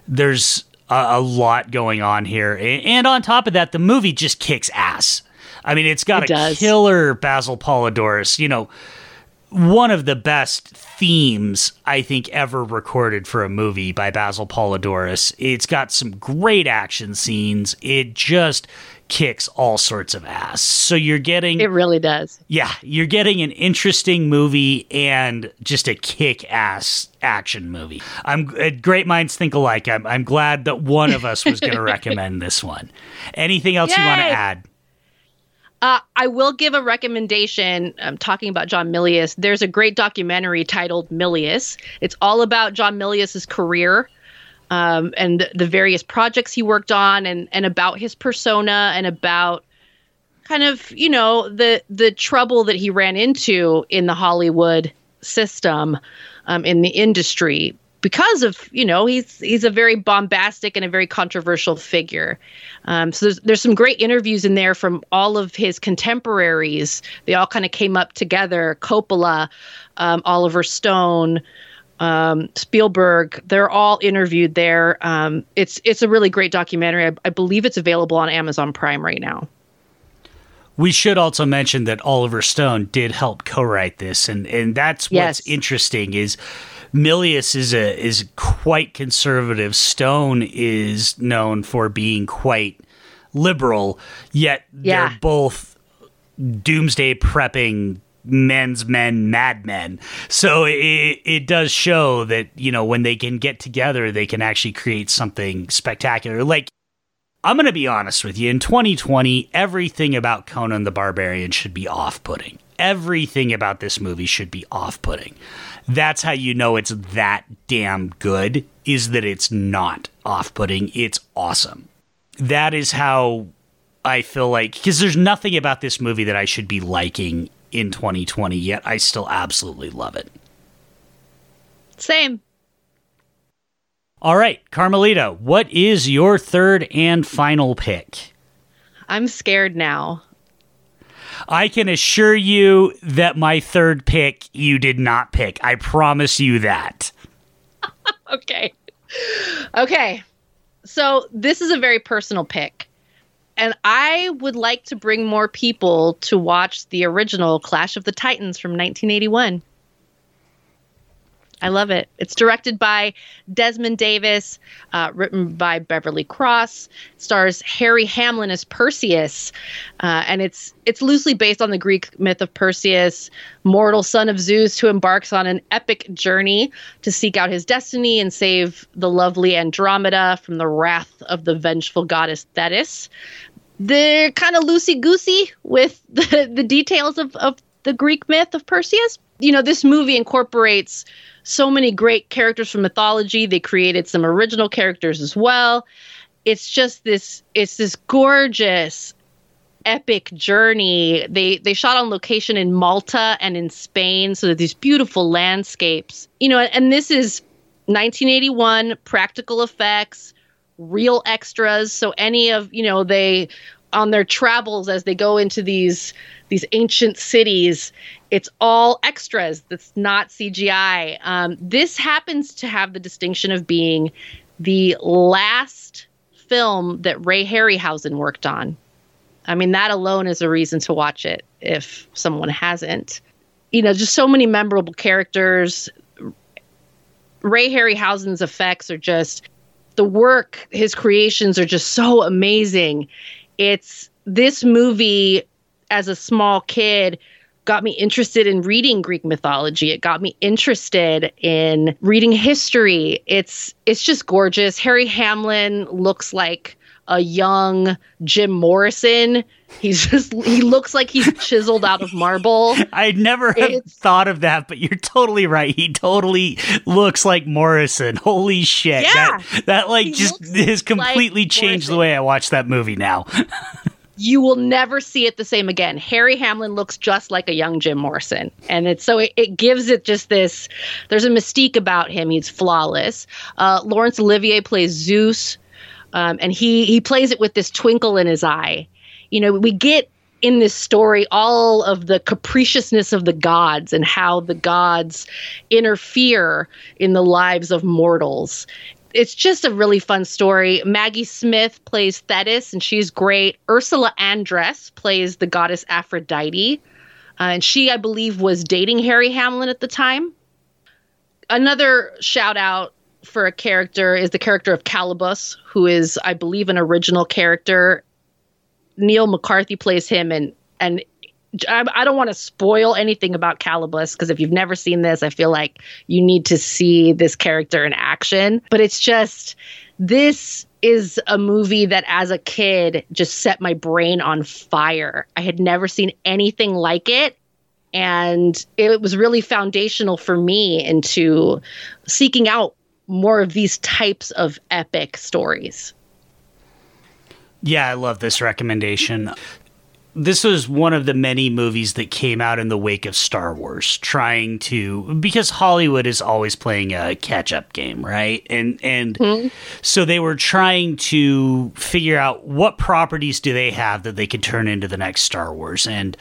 there's a, a, lot going on here, and on top of that, the movie just kicks ass. I mean, it's got it a does. killer Basil Poledouris. You know, one of the best themes I think ever recorded for a movie by Basil Poledouris. It's got some great action scenes. It just kicks all sorts of ass. So you're getting
It really does.
Yeah, you're getting an interesting movie and just a kick-ass action movie. I'm uh, great minds think alike. I'm I'm glad that one of us was going to recommend this one. Anything else Yay! you want to add?
Uh, I will give a recommendation. I'm talking about John Milius. There's a great documentary titled Milius. It's all about John Milius's career um, and the various projects he worked on and, and about his persona and about kind of you know the the trouble that he ran into in the Hollywood system um, in the industry because of you know he's he's a very bombastic and a very controversial figure. Um, so there's there's some great interviews in there from all of his contemporaries. They all kind of came up together. Coppola, um, Oliver Stone, um, Spielberg. They're all interviewed there. Um, it's it's a really great documentary. I, I believe it's available on Amazon Prime right now.
We should also mention that Oliver Stone did help co-write this, and and that's what's yes. interesting is Milius is a is quite conservative. Stone is known for being quite liberal, yet yeah. they're both doomsday prepping men's men madmen so it, it does show that you know when they can get together they can actually create something spectacular. Like i'm going to be honest with you. In 2020 everything about conan the barbarian should be off-putting. Everything about this movie should be off-putting. That's how you know it's that damn good is that it's not off-putting. It's awesome. That is how i feel like because there's nothing about this movie that i should be liking in 2020 yet i still absolutely love it
same
all right carmelita what is your third and final pick
i'm scared now
I can assure you that my third pick you did not pick. I promise you that.
okay. Okay. So this is a very personal pick. And I would like to bring more people to watch the original Clash of the Titans from 1981. I love it. It's directed by Desmond Davis, uh, written by Beverly Cross, stars Harry Hamlin as Perseus, uh, and it's it's loosely based on the Greek myth of Perseus, mortal son of Zeus, who embarks on an epic journey to seek out his destiny and save the lovely Andromeda from the wrath of the vengeful goddess Thetis. They're kind of loosey goosey with the, the details of, of the Greek myth of Perseus. You know, this movie incorporates so many great characters from mythology. They created some original characters as well. It's just this it's this gorgeous epic journey. They they shot on location in Malta and in Spain, so these beautiful landscapes. You know, and this is 1981 practical effects, real extras. So any of, you know, they on their travels as they go into these these ancient cities it's all extras that's not cgi um, this happens to have the distinction of being the last film that ray harryhausen worked on. I mean that alone is a reason to watch it if someone hasn't. You know just so many memorable characters. Ray Harryhausen's effects are just the work, his creations are just so amazing. It's this movie as a small kid got me interested in reading Greek mythology. It got me interested in reading history. It's it's just gorgeous. Harry Hamlin looks like a young Jim Morrison. He's just he looks like he's chiseled out of marble.
I'd never have thought of that, but you're totally right. He totally looks like Morrison. Holy shit. Yeah, that, that like just has completely like changed Morrison. the way I watch that movie now.
you will never see it the same again. Harry Hamlin looks just like a young Jim Morrison. And it's so it, it gives it just this there's a mystique about him. He's flawless. Uh, Laurence Olivier plays Zeus. Um, and he he plays it with this twinkle in his eye. You know, we get in this story all of the capriciousness of the gods and how the gods interfere in the lives of mortals it's just a really fun story. Maggie Smith plays Thetis, and she's great. Ursula Andress plays the goddess Aphrodite, uh, and she, I believe, was dating Harry Hamlin at the time. Another shout out for a character is the character of Calibos, who is, I believe, an original character. Neil McCarthy plays him, and and I, don't want to spoil anything about Calibos because if you've never seen this, I feel like you need to see this character in action. But it's just this is a movie that as a kid just set my brain on fire. I had never seen anything like it. And it was really foundational for me into seeking out more of these types of epic stories.
Yeah, I love this recommendation this was one of the many movies that came out in the wake of Star Wars, trying to because Hollywood is always playing a catch up game, right? And and mm-hmm. so they were trying to figure out what properties do they have that they could turn into the next Star Wars. And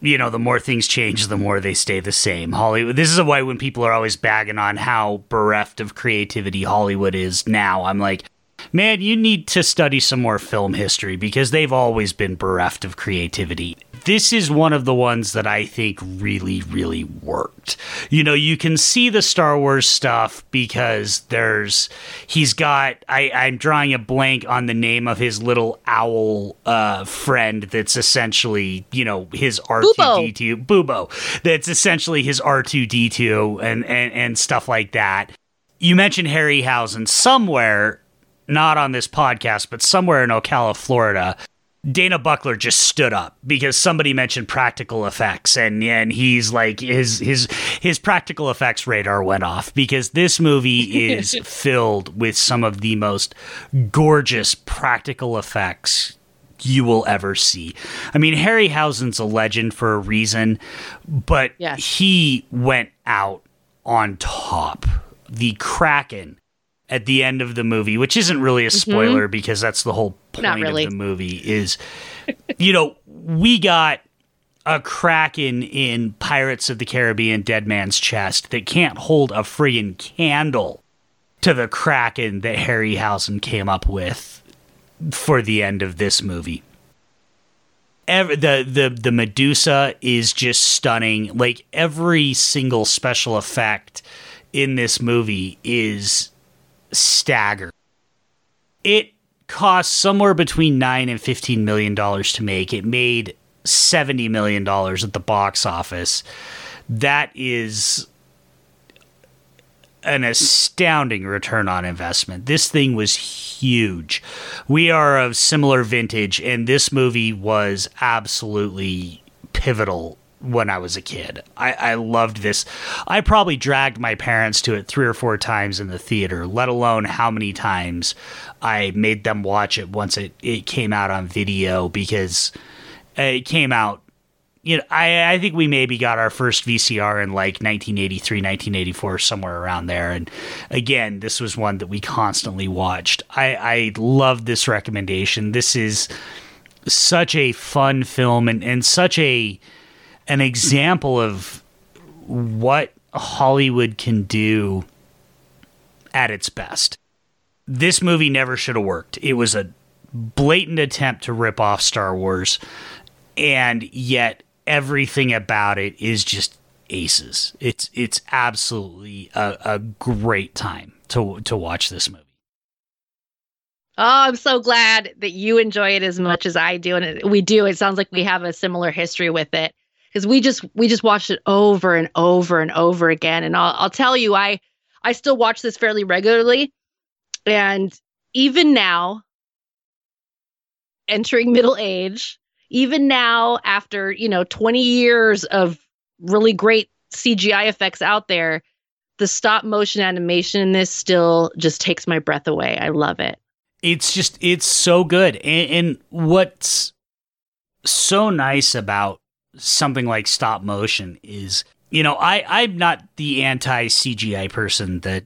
you know, the more things change, the more they stay the same. Hollywood. This is why when people are always bagging on how bereft of creativity Hollywood is now, I'm like, man, you need to study some more film history because they've always been bereft of creativity. This is one of the ones that I think really, really worked. You know, you can see the Star Wars stuff because there's, he's got, I, I'm drawing a blank on the name of his little owl uh, friend that's essentially, you know, his R2D2, Bubo, that's essentially his R2D2 and, and, and stuff like that. You mentioned Harryhausen somewhere not on this podcast, but somewhere in Ocala, Florida, Dana Buckler just stood up because somebody mentioned practical effects and and he's like his his his practical effects radar went off because this movie is filled with some of the most gorgeous practical effects you will ever see. I mean, Harryhausen's a legend for a reason, but yes. he went out on top. The Kraken at the end of the movie, which isn't really a mm-hmm. spoiler mm-hmm. because that's the whole point really. of the movie is you know, we got a kraken in Pirates of the Caribbean Dead Man's Chest that can't hold a friggin' candle to the kraken that Harryhausen came up with for the end of this movie. Every, the the the Medusa is just stunning. Like every single special effect in this movie is staggered. It cost somewhere between nine and fifteen million dollars to make. It made seventy million dollars at the box office. That is an astounding return on investment. This thing was huge. We are of similar vintage, and this movie was absolutely pivotal when I was a kid. I, I loved this. I probably dragged my parents to it three or four times in the theater, let alone how many times I made them watch it once it, it came out on video because it came out. You know, I, I think we maybe got our first VCR in like 1983, 1984, somewhere around there. And again, this was one that we constantly watched. I, I love this recommendation. This is such a fun film and, and such a an example of what Hollywood can do at its best. This movie never should have worked. It was a blatant attempt to rip off Star Wars, and yet everything about it is just aces. It's it's absolutely a, a great time to to watch this movie.
Oh, I'm so glad that you enjoy it as much as I do, and we do. It sounds like we have a similar history with it because we just we just watched it over and over and over again. And I'll I'll tell you, I I still watch this fairly regularly, and even now, entering middle age, even now after you know 20 years of really great CGI effects out there, the stop motion animation in this still just takes my breath away. I love it
it's just it's so good and, and, what's so nice about something like stop motion is you know i i'm not the anti cgi person that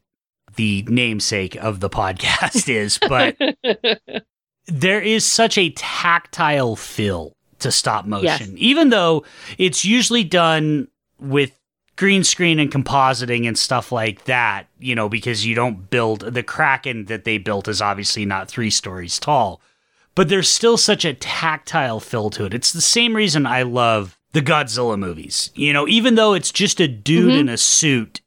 the namesake of the podcast is but there is such a tactile feel to stop motion yes. even though it's usually done with green screen and compositing and stuff like that, you know, because you don't build the Kraken that they built is obviously not three stories tall, but there's still such a tactile feel to it. It's the same reason I love the Godzilla movies. You know, even though it's just a dude mm-hmm. in a suit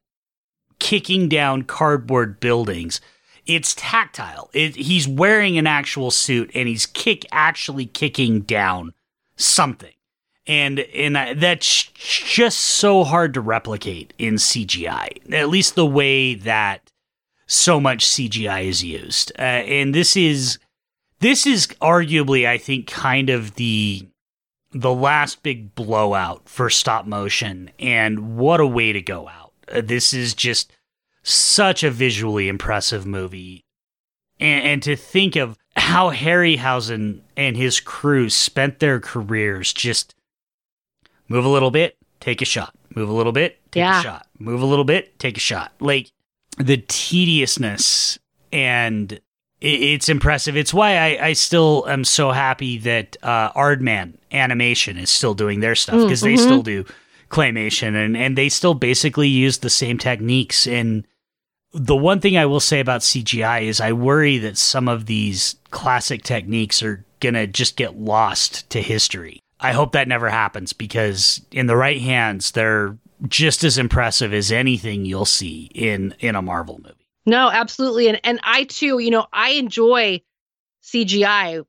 kicking down cardboard buildings, it's tactile. It, he's wearing an actual suit and he's kick actually kicking down something and and that's just so hard to replicate in CGI. At least the way that so much CGI is used, uh, and this is this is arguably, I think, kind of the the last big blowout for stop motion, and what a way to go out! Uh, this is just such a visually impressive movie, and, and to think of how Harryhausen and his crew spent their careers just Move a little bit, take a shot. Move a little bit, take yeah. a shot. Move a little bit, take a shot. Like the tediousness and it's impressive. It's why I, I still am so happy that uh, Aardman Animation is still doing their stuff because mm, mm-hmm. they still do claymation and, and they still basically use the same techniques. And the one thing I will say about CGI is I worry that some of these classic techniques are going to just get lost to history. I hope that never happens because in the right hands, they're just as impressive as anything you'll see in in a Marvel movie.
No, absolutely. And and I too, you know, I enjoy CGI.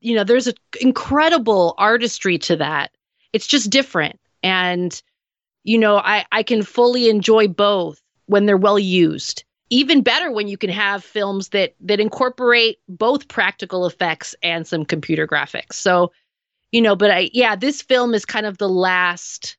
You know, there's an incredible artistry to that. It's just different. And you know, I I can fully enjoy both when they're well used. Even better when you can have films that that incorporate both practical effects and some computer graphics. So you know, but I, yeah, this film is kind of the last,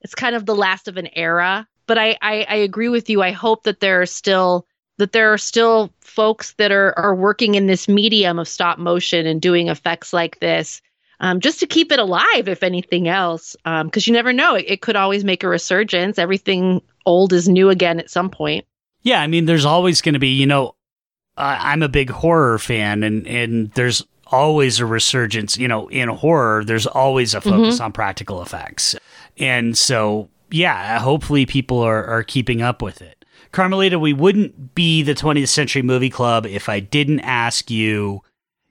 it's kind of the last of an era. But I, I, I agree with you. I hope that there are still, that there are still folks that are, are working in this medium of stop motion and doing effects like this. Um, just to keep it alive, if anything else, because um, you never know. It, it could always make a resurgence. Everything old is new again at some point.
Yeah, I mean, there's always going to be, you know, uh, I'm a big horror fan, and and there's always a resurgence. You know, in horror, there's always a focus mm-hmm. on practical effects. And so, yeah, hopefully people are, are keeping up with it. Carmelita, we wouldn't be the 20th Century Movie Club if I didn't ask you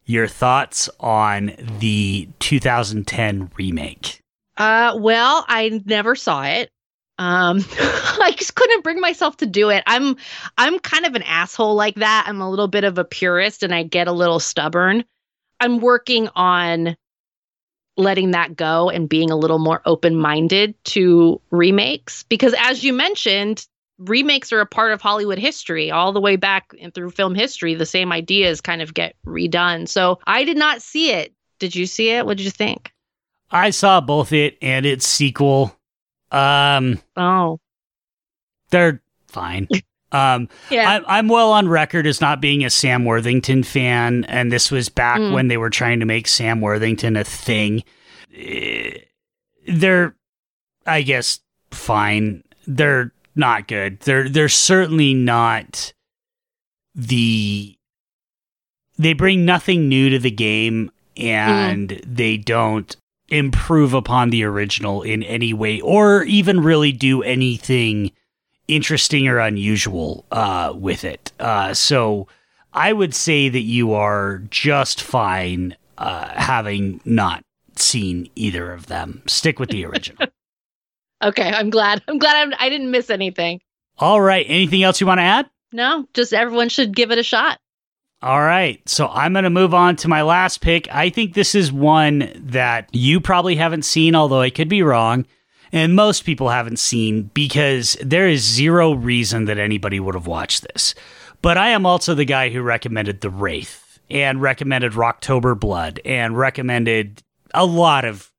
your thoughts on the 2010 remake.
Uh, well, I never saw it. Um, I just couldn't bring myself to do it. I'm, I'm kind of an asshole like that. I'm a little bit of a purist, and I get a little stubborn. I'm working on letting that go and being a little more open minded to remakes because, as you mentioned, remakes are a part of Hollywood history all the way back and through film history. The same ideas kind of get redone. So I did not see it. Did you see it? What did you think?
I saw both it and its sequel. Um,
oh,
they're fine. Um, yeah. I, am well on record as not being a Sam Worthington fan, and this was back mm. when they were trying to make Sam Worthington a thing. Eh, they're, I guess, fine. They're not good. They're they're certainly not the. They bring nothing new to the game, and mm. they don't improve upon the original in any way, or even really do anything interesting or unusual uh, with it. Uh, so I would say that you are just fine uh, having not seen either of them. Stick with the original.
Okay, I'm glad. I'm glad I'm, I didn't miss anything.
All right. Anything else you want to add?
No, just everyone should give it a shot.
All right. So I'm going to move on to my last pick. I think this is one that you probably haven't seen, although I could be wrong. And most people haven't seen because there is zero reason that anybody would have watched this. But I am also the guy who recommended The Wraith and recommended Rocktober Blood and recommended a lot of,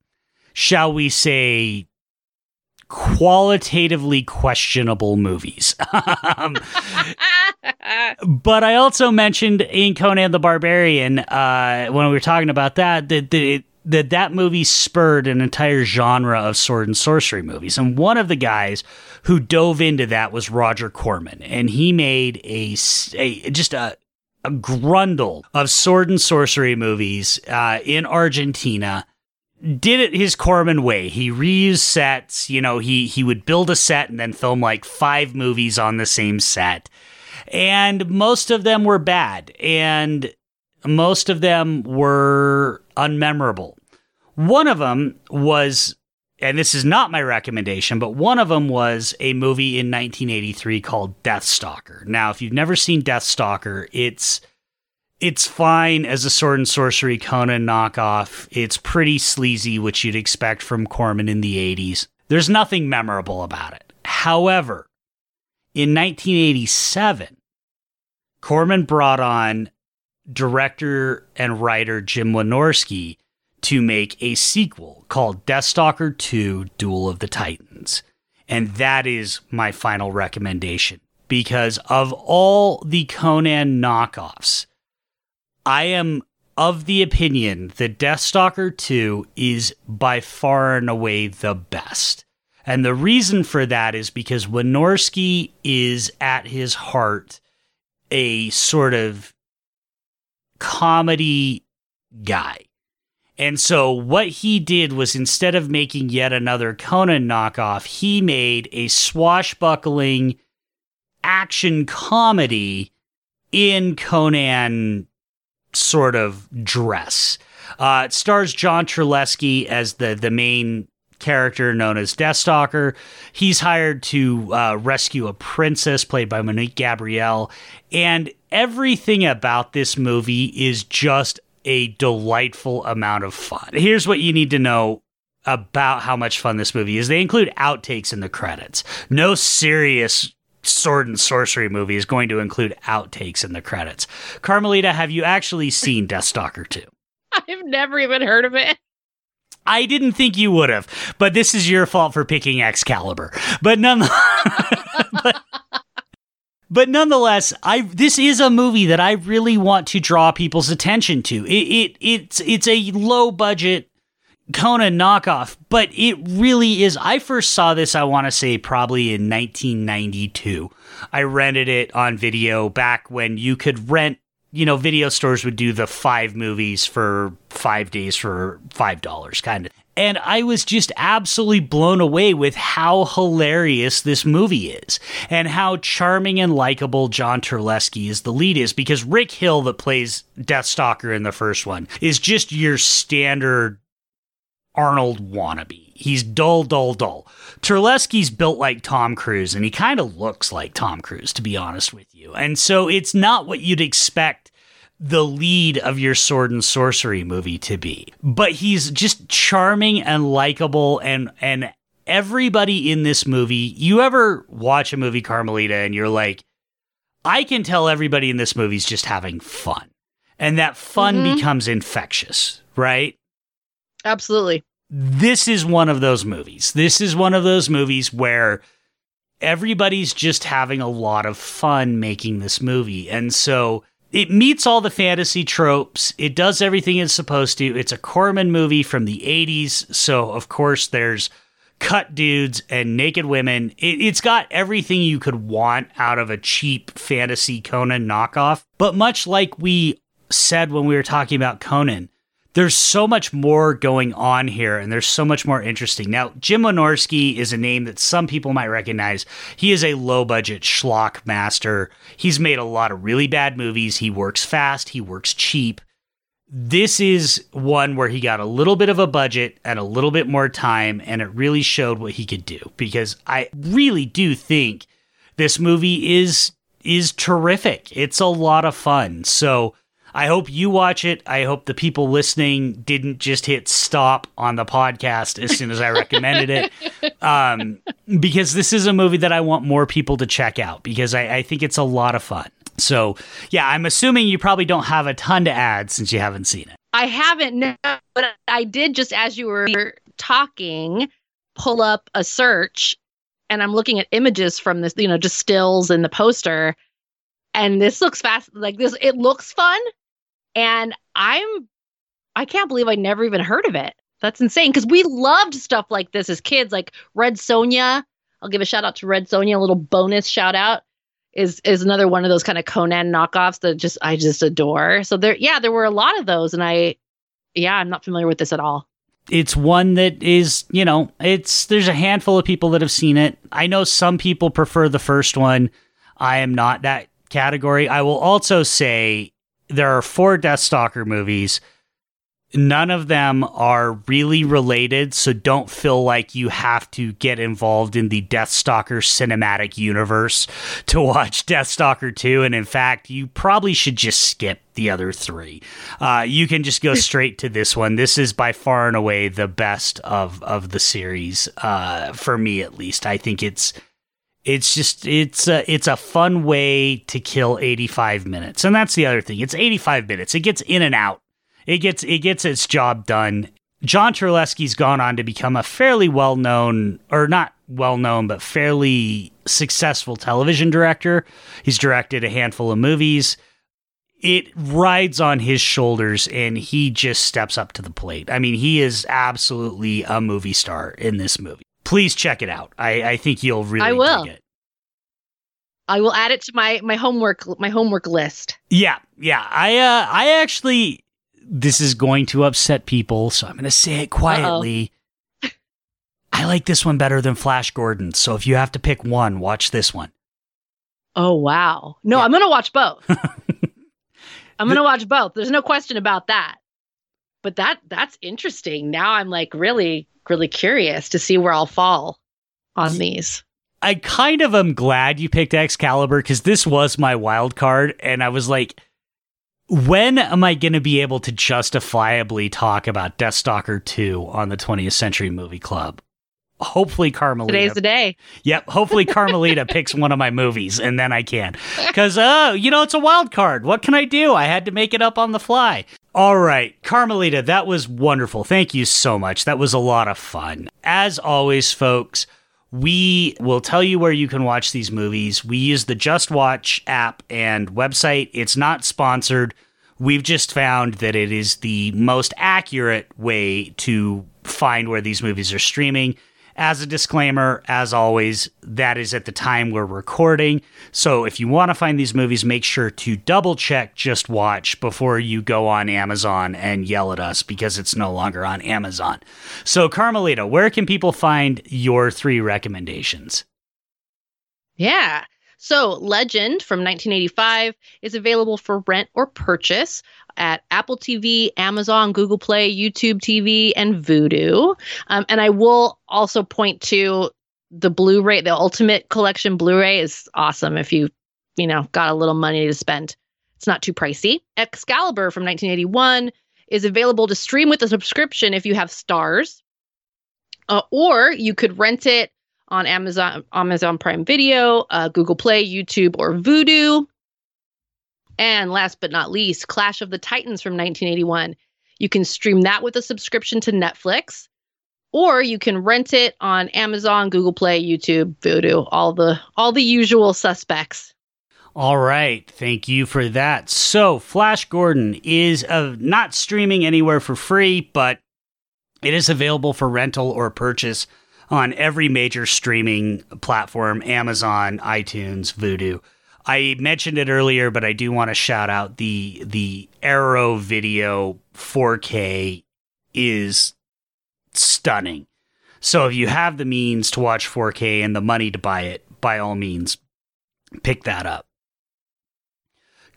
shall we say, qualitatively questionable movies. um, but I also mentioned in Conan the Barbarian uh, when we were talking about that that that, it, that that movie spurred an entire genre of sword and sorcery movies, and one of the guys who dove into that was Roger Corman, and he made a, a just a a grundle of sword and sorcery movies uh, in Argentina did it his Corman way. He reused sets. You know, he he would build a set and then film like five movies on the same set, and most of them were bad, and most of them were unmemorable. One of them was, and this is not my recommendation, but one of them was a movie in 1983 called Deathstalker. Now, if you've never seen Deathstalker, it's it's fine as a sword and sorcery Conan knockoff. It's pretty sleazy, which you'd expect from Corman in the 80s. There's nothing memorable about it. However, in 1987, Corman brought on director and writer Jim Wynorski to make a sequel called Deathstalker 2 Duel of the Titans. And that is my final recommendation because of all the Conan knockoffs, I am of the opinion that Deathstalker 2 is by far and away the best. And the reason for that is because Wynorski is at his heart a sort of comedy guy. And so what he did was instead of making yet another Conan knockoff, he made a swashbuckling action comedy in Conan sort of dress. Uh, it stars John Terlesky as the the main character known as Deathstalker. He's hired to uh, rescue a princess played by Monique Gabrielle, and everything about this movie is just a delightful amount of fun. Here's what you need to know about how much fun this movie is. They include outtakes in the credits. No serious sword and sorcery movie is going to include outtakes in the credits. Carmelita, have you actually seen Deathstalker 2?
I've never even heard of it.
I didn't think you would have, but this is your fault for picking Excalibur. But none but, but nonetheless, I this is a movie that I really want to draw people's attention to. It, it it's it's a low budget Conan knockoff, but it really is. I first saw this, I want to say, probably in 1992. I rented it on video back when you could rent, you know, video stores would do the five movies for five days for $5, kind of. And I was just absolutely blown away with how hilarious this movie is and how charming and likable John Terlesky is the lead is because Rick Hill, that plays Deathstalker in the first one, is just your standard Arnold wannabe. He's dull, dull, dull. Terlesky's built like Tom Cruise, and he kind of looks like Tom Cruise, to be honest with you. And so it's not what you'd expect the lead of your sword and sorcery movie to be. But he's just charming and likable and and everybody in this movie, you ever watch a movie Carmelita and you're like, I can tell everybody in this movie's just having fun. And that fun mm-hmm. becomes infectious, right?
Absolutely
this is one of those movies. This is one of those movies where everybody's just having a lot of fun making this movie. And so it meets all the fantasy tropes. It does everything it's supposed to. It's a Corman movie from the 80s. So, of course, there's cut dudes and naked women. It, has got everything you could want out of a cheap fantasy Conan knockoff. But much like we said when we were talking about Conan, there's so much more going on here and there's so much more interesting. Now, Jim Wynorski is a name that some people might recognize. He is a low budget schlock master. He's made a lot of really bad movies. He works fast, he works cheap. this is one where he got a little bit of a budget and a little bit more time, and it really showed what he could do. Because I really do think this movie is is terrific. It's a lot of fun. So I hope you watch it. I hope the people listening didn't just hit stop on the podcast as soon as I recommended it. Um, because this is a movie that I want more people to check out because I, I think it's a lot of fun. So, yeah, I'm assuming you probably don't have a ton to add since you haven't seen it.
I haven't, no, but I did just as you were talking, pull up a search and I'm looking at images from this, you know, just stills in the poster. And this looks fast. Like this, it looks fun. And I'm, I can't believe I never even heard of it. That's insane because we loved stuff like this as kids, like Red Sonja. I'll give a shout out to Red Sonja, a little bonus shout out is is another one of those kind of Conan knockoffs that just I just adore. So there yeah, there were a lot of those and I yeah, I'm not familiar with this at all.
It's one that is, you know, it's there's a handful of people that have seen it. I know some people prefer the first one. I am not that category. I will also say there are four Deathstalker movies none of them are really related, so don't feel like you have to get involved in the Deathstalker cinematic universe to watch Deathstalker 2. And in fact, you probably should just skip the other three. Uh, you can just go straight to this one. This is by far and away the best of, of the series, uh, for me at least. I think it's. It's just it's a, it's a fun way to kill 85 minutes. And that's the other thing. It's 85 minutes. It gets in and out it gets it gets its job done. John Terlesky's gone on to become a fairly well known, or not well known, but fairly successful television director. He's directed a handful of movies. It rides on his shoulders and he just steps up to the plate. I mean, he is absolutely a movie star in this movie. Please check it out. I, I think you'll really I will. it.
I will add it to my my homework my homework list.
Yeah, yeah. I uh I actually this is going to upset people, so I'm going to say it quietly. I like this one better than Flash Gordon. So if you have to pick one, watch this one.
Oh wow. No, yeah. I'm going to watch both. I'm going to watch both. There's no question about that. But that that's interesting. Now I'm like really really curious to see where I'll fall on these.
I kind of am glad you picked Excalibur cuz this was my wild card and I was like when am I going to be able to justifiably talk about Deathstalker 2 on the 20th Century Movie Club? Hopefully, Carmelita.
Today's the day.
Yep. Hopefully, Carmelita picks one of my movies, and then I can. Because, uh, you know, it's a wild card. What can I do? I had to make it up on the fly. All right, Carmelita, that was wonderful. Thank you so much. That was a lot of fun. As always, folks, we will tell you where you can watch these movies. We use the Just Watch app and website. It's not sponsored. We've just found that it is the most accurate way to find where these movies are streaming. As a disclaimer, as always, that is at the time we're recording. So if you want to find these movies, make sure to double check Just Watch before you go on Amazon and yell at us because it's no longer on Amazon. So, Carmelita, where can people find your three recommendations?
Yeah. So, Legend from 1985 is available for rent or purchase at Apple TV, Amazon, Google Play, YouTube TV, and Vudu. Um, and I will also point to the Blu-ray, the Ultimate Collection Blu-ray is awesome if you, you know, got a little money to spend. It's not too pricey. Excalibur from 1981 is available to stream with a subscription if you have Starz. Uh, or you could rent it on Amazon Amazon Prime Video, uh, Google Play, YouTube, or Vudu. And last but not least, Clash of the Titans from 1981. You can stream that with a subscription to Netflix, or you can rent it on Amazon, Google Play, YouTube, Vudu, all the all the usual suspects.
All right, thank you for that. So, Flash Gordon is uh, not streaming anywhere for free, but it is available for rental or purchase on every major streaming platform Amazon, iTunes, Vudu. I mentioned it earlier, but I do want to shout out the the Arrow Video 4K is stunning. So if you have the means to watch 4K and the money to buy it, by all means, pick that up.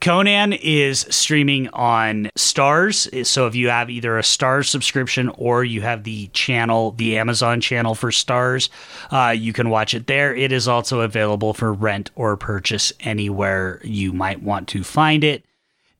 Conan is streaming on Starz. So if you have either a Starz subscription or you have the channel, the Amazon channel for Starz, uh, you can watch it there. It is also available for rent or purchase anywhere you might want to find it.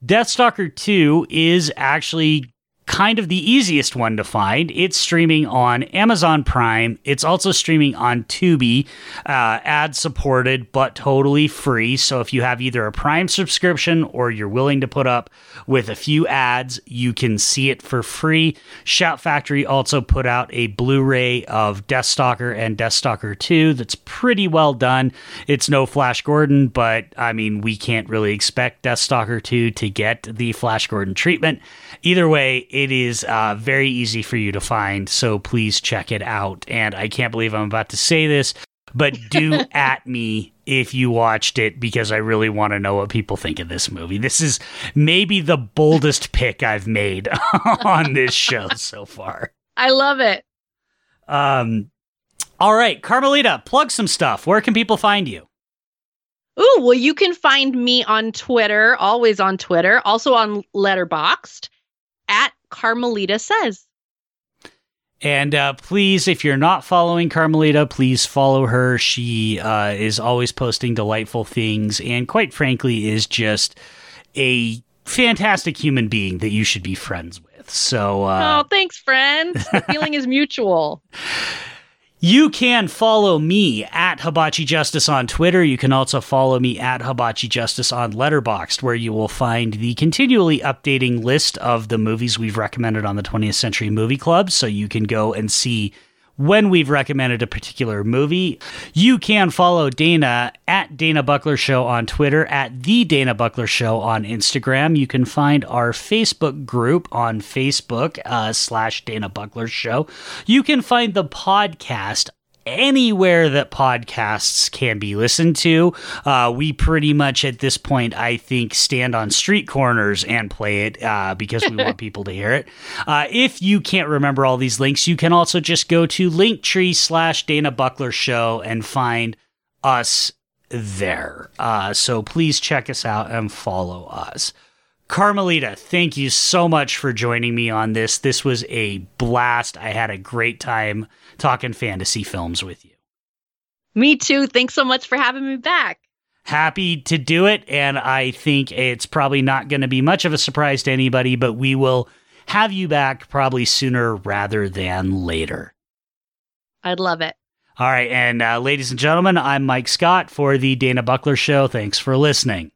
Deathstalker 2 is actually kind of the easiest one to find. It's streaming on Amazon Prime. It's also streaming on Tubi, uh, ad supported, but totally free. So if you have either a Prime subscription or you're willing to put up with a few ads, you can see it for free. Shout Factory also put out a Blu ray of Deathstalker and Deathstalker 2 that's pretty well done. It's no Flash Gordon, but I mean, we can't really expect Deathstalker 2 to get the Flash Gordon treatment. Either way, it is uh, very easy for you to find, so please check it out. And I can't believe I'm about to say this, but do at me if you watched it because I really want to know what people think of this movie. This is maybe the boldest pick I've made on this show so far.
I love it.
Um, all right, Carmelita, plug some stuff. Where can people find you?
Ooh, well, you can find me on Twitter, always on Twitter, also on Letterboxd at Carmelita Says.
And uh, please, if you're not following Carmelita, please follow her. She uh, is always posting delightful things and, quite frankly, is just a fantastic human being that you should be friends with. So, uh,
oh, thanks, friend. The feeling is mutual.
You can follow me at Hibachi Justice on Twitter. You can also follow me at Hibachi Justice on Letterboxd, where you will find the continually updating list of the movies we've recommended on the 20th Century Movie Club. So you can go and see when we've recommended a particular movie. You can follow Dana at Dana Buckler Show on Twitter, at The Dana Buckler Show on Instagram. You can find our Facebook group on Facebook uh, slash Dana Buckler Show. You can find the podcast anywhere that podcasts can be listened to. Uh, we pretty much at this point, I think, stand on street corners and play it uh, because we want people to hear it. Uh, if you can't remember all these links, you can also just go to linktree slash Dana Buckler Show and find us there. Uh, so please check us out and follow us. Carmelita, thank you so much for joining me on this. This was a blast. I had a great time talking fantasy films with you.
Me too. Thanks so much for having me back.
Happy to do it. And I think it's probably not going to be much of a surprise to anybody, but we will have you back probably sooner rather than later.
I'd love it.
All right. And uh, ladies and gentlemen, I'm Mike Scott for the Dana Buckler Show. Thanks for listening.